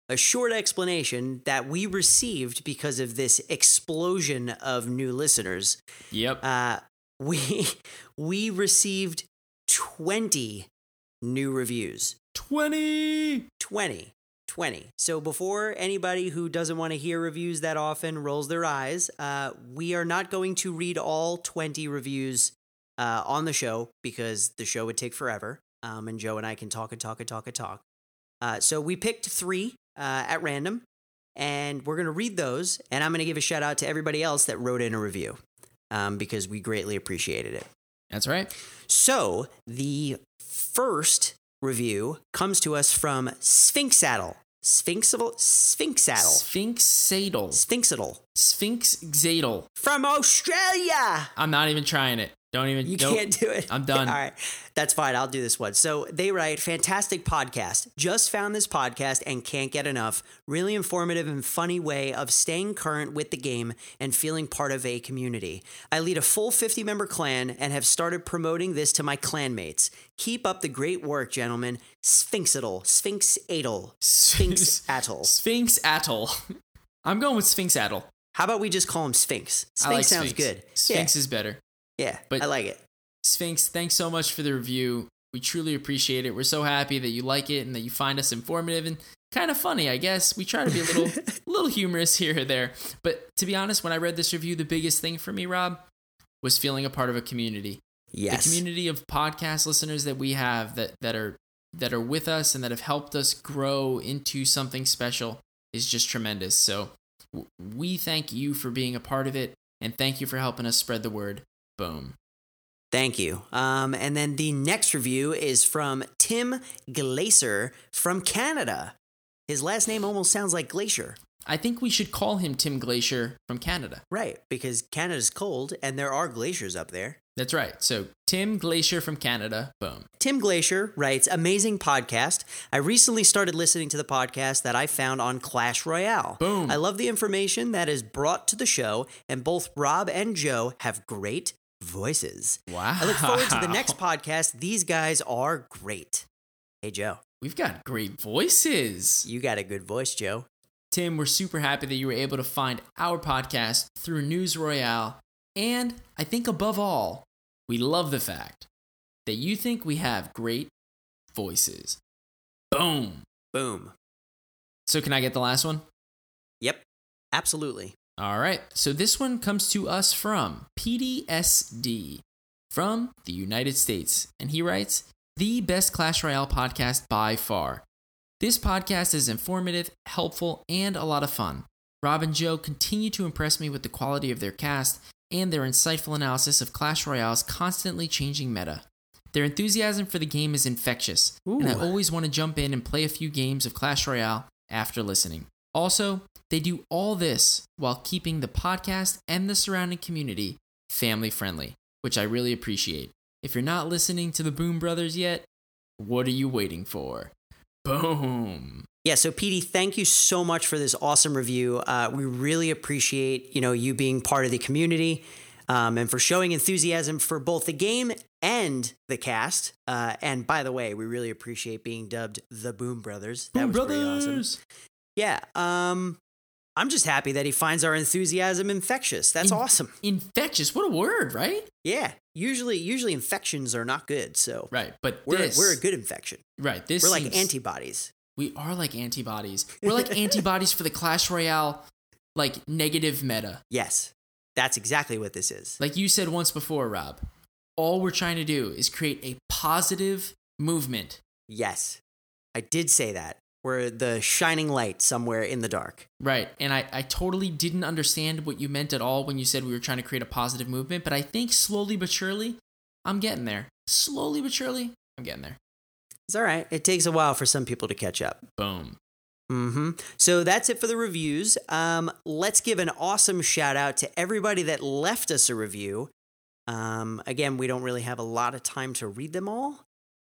Speaker 1: a short explanation that we received because of this explosion of new listeners.
Speaker 2: Yep.
Speaker 1: Uh, we we received twenty new reviews.
Speaker 2: 20.
Speaker 1: 20. 20. So before anybody who doesn't want to hear reviews that often rolls their eyes, uh, we are not going to read all 20 reviews uh, on the show because the show would take forever. Um, and Joe and I can talk and talk and talk and talk. Uh, so we picked three uh, at random, and we're going to read those. And I'm going to give a shout out to everybody else that wrote in a review um, because we greatly appreciated it.
Speaker 2: That's right.
Speaker 1: So the first review comes to us from Sphinx Sphinxaddle. Sphinxable? Sphinxaddle.
Speaker 2: Sphinxadal.
Speaker 1: Sphinxaddle.
Speaker 2: Sphinxadal.
Speaker 1: From Australia.
Speaker 2: I'm not even trying it. Don't even.
Speaker 1: You
Speaker 2: nope.
Speaker 1: can't do it.
Speaker 2: I'm done.
Speaker 1: All right. That's fine. I'll do this one. So they write fantastic podcast. Just found this podcast and can't get enough. Really informative and funny way of staying current with the game and feeling part of a community. I lead a full 50 member clan and have started promoting this to my clanmates. Keep up the great work, gentlemen. Sphinxaddle. Sphinxadle. Sphinx Atoll.
Speaker 2: Sphinx Atoll. I'm going with Sphinx Atoll.
Speaker 1: How about we just call him Sphinx? Sphinx
Speaker 2: like
Speaker 1: sounds
Speaker 2: Sphinx.
Speaker 1: good.
Speaker 2: Sphinx is better.
Speaker 1: Yeah,
Speaker 2: but-
Speaker 1: I like it.
Speaker 2: Sphinx, thanks so much for the review. We truly appreciate it. We're so happy that you like it and that you find us informative and kind of funny, I guess. We try to be a little little humorous here or there. But to be honest, when I read this review, the biggest thing for me, Rob, was feeling a part of a community.
Speaker 1: Yes.
Speaker 2: The community of podcast listeners that we have that, that are that are with us and that have helped us grow into something special is just tremendous. So w- we thank you for being a part of it and thank you for helping us spread the word. Boom.
Speaker 1: Thank you. Um, and then the next review is from Tim Glacier from Canada. His last name almost sounds like Glacier.
Speaker 2: I think we should call him Tim Glacier from Canada.
Speaker 1: Right, because Canada's cold and there are glaciers up there.
Speaker 2: That's right. So Tim Glacier from Canada. Boom.
Speaker 1: Tim Glacier writes, Amazing podcast. I recently started listening to the podcast that I found on Clash Royale.
Speaker 2: Boom.
Speaker 1: I love the information that is brought to the show, and both Rob and Joe have great voices.
Speaker 2: Wow.
Speaker 1: I look forward to the next podcast. These guys are great. Hey, Joe,
Speaker 2: We've got great voices.
Speaker 1: you got a good voice, Joe.
Speaker 2: Tim, we're super happy that you were able to find our podcast through News Royale. And I think above all, we love the fact that you think we have great voices. Boom.
Speaker 1: Boom.
Speaker 2: So, can I get the last one?
Speaker 1: Yep, absolutely.
Speaker 2: All right. So, this one comes to us from PDSD from the United States. And he writes, the best Clash Royale podcast by far. This podcast is informative, helpful, and a lot of fun. Rob and Joe continue to impress me with the quality of their cast and their insightful analysis of Clash Royale's constantly changing meta. Their enthusiasm for the game is infectious, and I always want to jump in and play a few games of Clash Royale after listening. Also, they do all this while keeping the podcast and the surrounding community family friendly, which I really appreciate. If you're not listening to the Boom Brothers yet, what are you waiting for? Boom.
Speaker 1: Yeah, so PD, thank you so much for this awesome review. Uh, we really appreciate you know you being part of the community um, and for showing enthusiasm for both the game and the cast. Uh, and by the way, we really appreciate being dubbed the Boom Brothers. That
Speaker 2: Boom
Speaker 1: was pretty awesome. Yeah, um, I'm just happy that he finds our enthusiasm infectious. That's
Speaker 2: In-
Speaker 1: awesome.
Speaker 2: Infectious. What a word, right?
Speaker 1: Yeah, usually usually infections are not good, so
Speaker 2: Right. But
Speaker 1: we're
Speaker 2: this,
Speaker 1: we're a good infection.
Speaker 2: right. This
Speaker 1: We're like
Speaker 2: seems-
Speaker 1: antibodies.
Speaker 2: We are like antibodies. We're like antibodies for the Clash Royale, like negative meta.
Speaker 1: Yes, that's exactly what this is.
Speaker 2: Like you said once before, Rob. All we're trying to do is create a positive movement.
Speaker 1: Yes, I did say that. We're the shining light somewhere in the dark.
Speaker 2: Right. And I, I totally didn't understand what you meant at all when you said we were trying to create a positive movement, but I think slowly but surely, I'm getting there. Slowly but surely, I'm getting there.
Speaker 1: It's all right. It takes a while for some people to catch up.
Speaker 2: Boom.
Speaker 1: Mm-hmm. So that's it for the reviews. Um, let's give an awesome shout out to everybody that left us a review. Um, again, we don't really have a lot of time to read them all,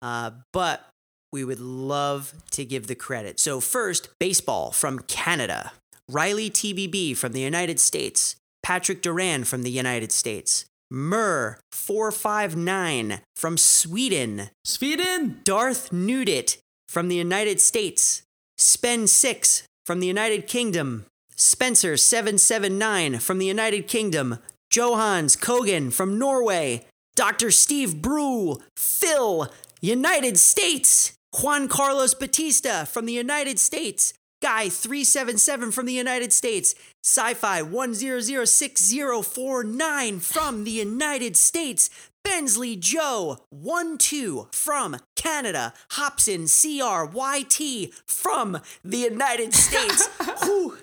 Speaker 1: uh, but we would love to give the credit. So, first, baseball from Canada, Riley TBB from the United States, Patrick Duran from the United States, Mur459 from Sweden,
Speaker 2: Sweden!
Speaker 1: Darth Nudit from the United States, Spen6 from the United Kingdom, Spencer779 from the United Kingdom, Johans Kogan from Norway, Dr. Steve Brule, Phil, United States, Juan Carlos Batista from the United States, Guy377 from the United States, Sci Fi 1006049 from the United States, Bensley Joe 12 from Canada, Hobson CRYT from the United States. Whew.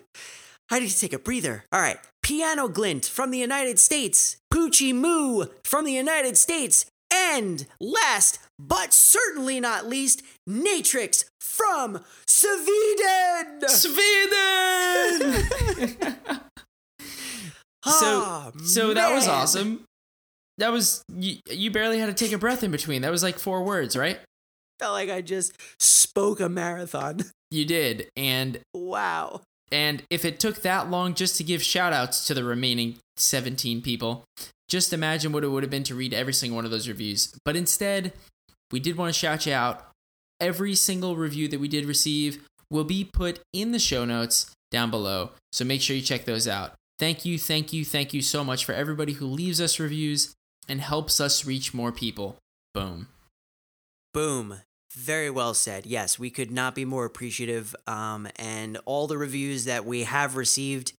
Speaker 1: I need to take a breather. All right. Piano Glint from the United States, Poochie Moo from the United States, and last but certainly not least, Natrix from Sweden.
Speaker 2: Sweden! so,
Speaker 1: Ah,
Speaker 2: so that was awesome. That was, you, you barely had to take a breath in between. That was like four words, right?
Speaker 1: Felt like I just spoke a marathon.
Speaker 2: You did. And
Speaker 1: Wow.
Speaker 2: And if it took that long just to give shout outs to the remaining 17 people, just imagine what it would have been to read every single one of those reviews. But instead, we did want to shout you out. Every single review that we did receive will be put in the show notes down below. So make sure you check those out. Thank you, thank you, thank you so much for everybody who leaves us reviews and helps us reach more people. Boom.
Speaker 1: Boom. Very well said. Yes, we could not be more appreciative. Um, and all the reviews that we have received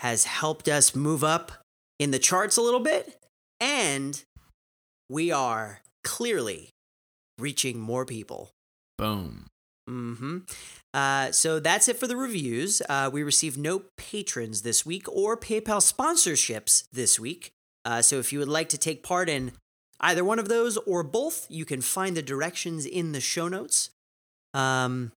Speaker 1: has helped us move up in the charts a little bit. And we are clearly reaching more people.
Speaker 2: Boom.
Speaker 1: hmm Uh, so that's it for the reviews. Uh, we received no patrons this week or PayPal sponsorships this week. Uh, so if you would like to take part in either one of those or both, you can find the directions in the show notes. Um,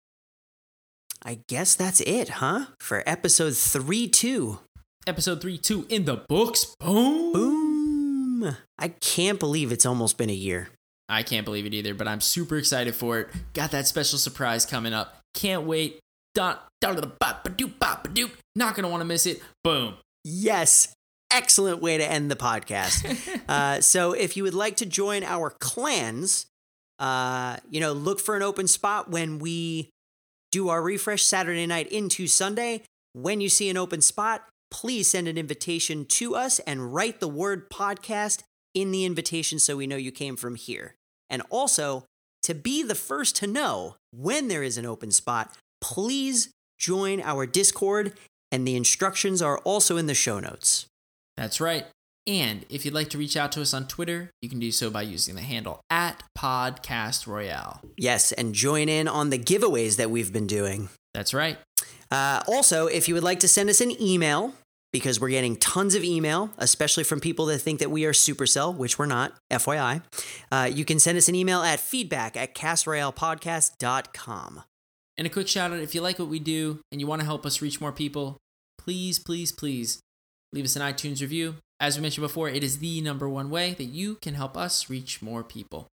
Speaker 1: I guess that's it, huh? For episode 3 2.
Speaker 2: Episode 3 2 in the books. Boom.
Speaker 1: Boom. I can't believe it's almost been a year.
Speaker 2: I can't believe it either, but I'm super excited for it. Got that special surprise coming up. Can't wait. Bop, doop, bop, doop. Not going to want to miss it. Boom.
Speaker 1: Yes. Excellent way to end the podcast. uh, so, if you would like to join our clans, uh, you know, look for an open spot when we do our refresh Saturday night into Sunday. When you see an open spot, please send an invitation to us and write the word podcast in the invitation so we know you came from here. And also, to be the first to know when there is an open spot, please join our Discord, and the instructions are also in the show notes.
Speaker 2: That's right. And if you'd like to reach out to us on Twitter, you can do so by using the handle at Podcast Royale.
Speaker 1: Yes, and join in on the giveaways that we've been doing.
Speaker 2: That's right.
Speaker 1: Uh, also, if you would like to send us an email, because we're getting tons of email, especially from people that think that we are Supercell, which we're not, FYI, uh, you can send us an email at feedback at castroyalepodcast.com.
Speaker 2: And a quick shout out if you like what we do and you want to help us reach more people, please, please, please leave us an iTunes review. As we mentioned before, it is the number one way that you can help us reach more people.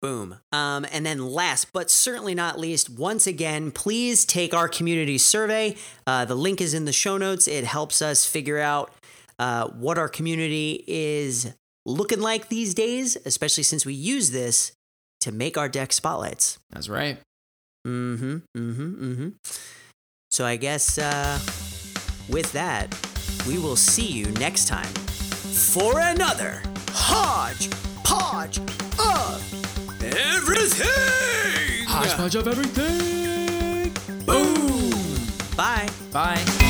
Speaker 1: Boom. Um, and then last but certainly not least, once again, please take our community survey. Uh, the link is in the show notes. It helps us figure out uh, what our community is looking like these days, especially since we use this to make our deck spotlights.
Speaker 2: That's right.
Speaker 1: Mm-hmm. Mm-hmm. Mm-hmm. So I guess uh, with that, we will see you next time for another Hodge Podge of everything.
Speaker 2: Hodgepodge of everything.
Speaker 1: Boom. Bye.
Speaker 2: Bye.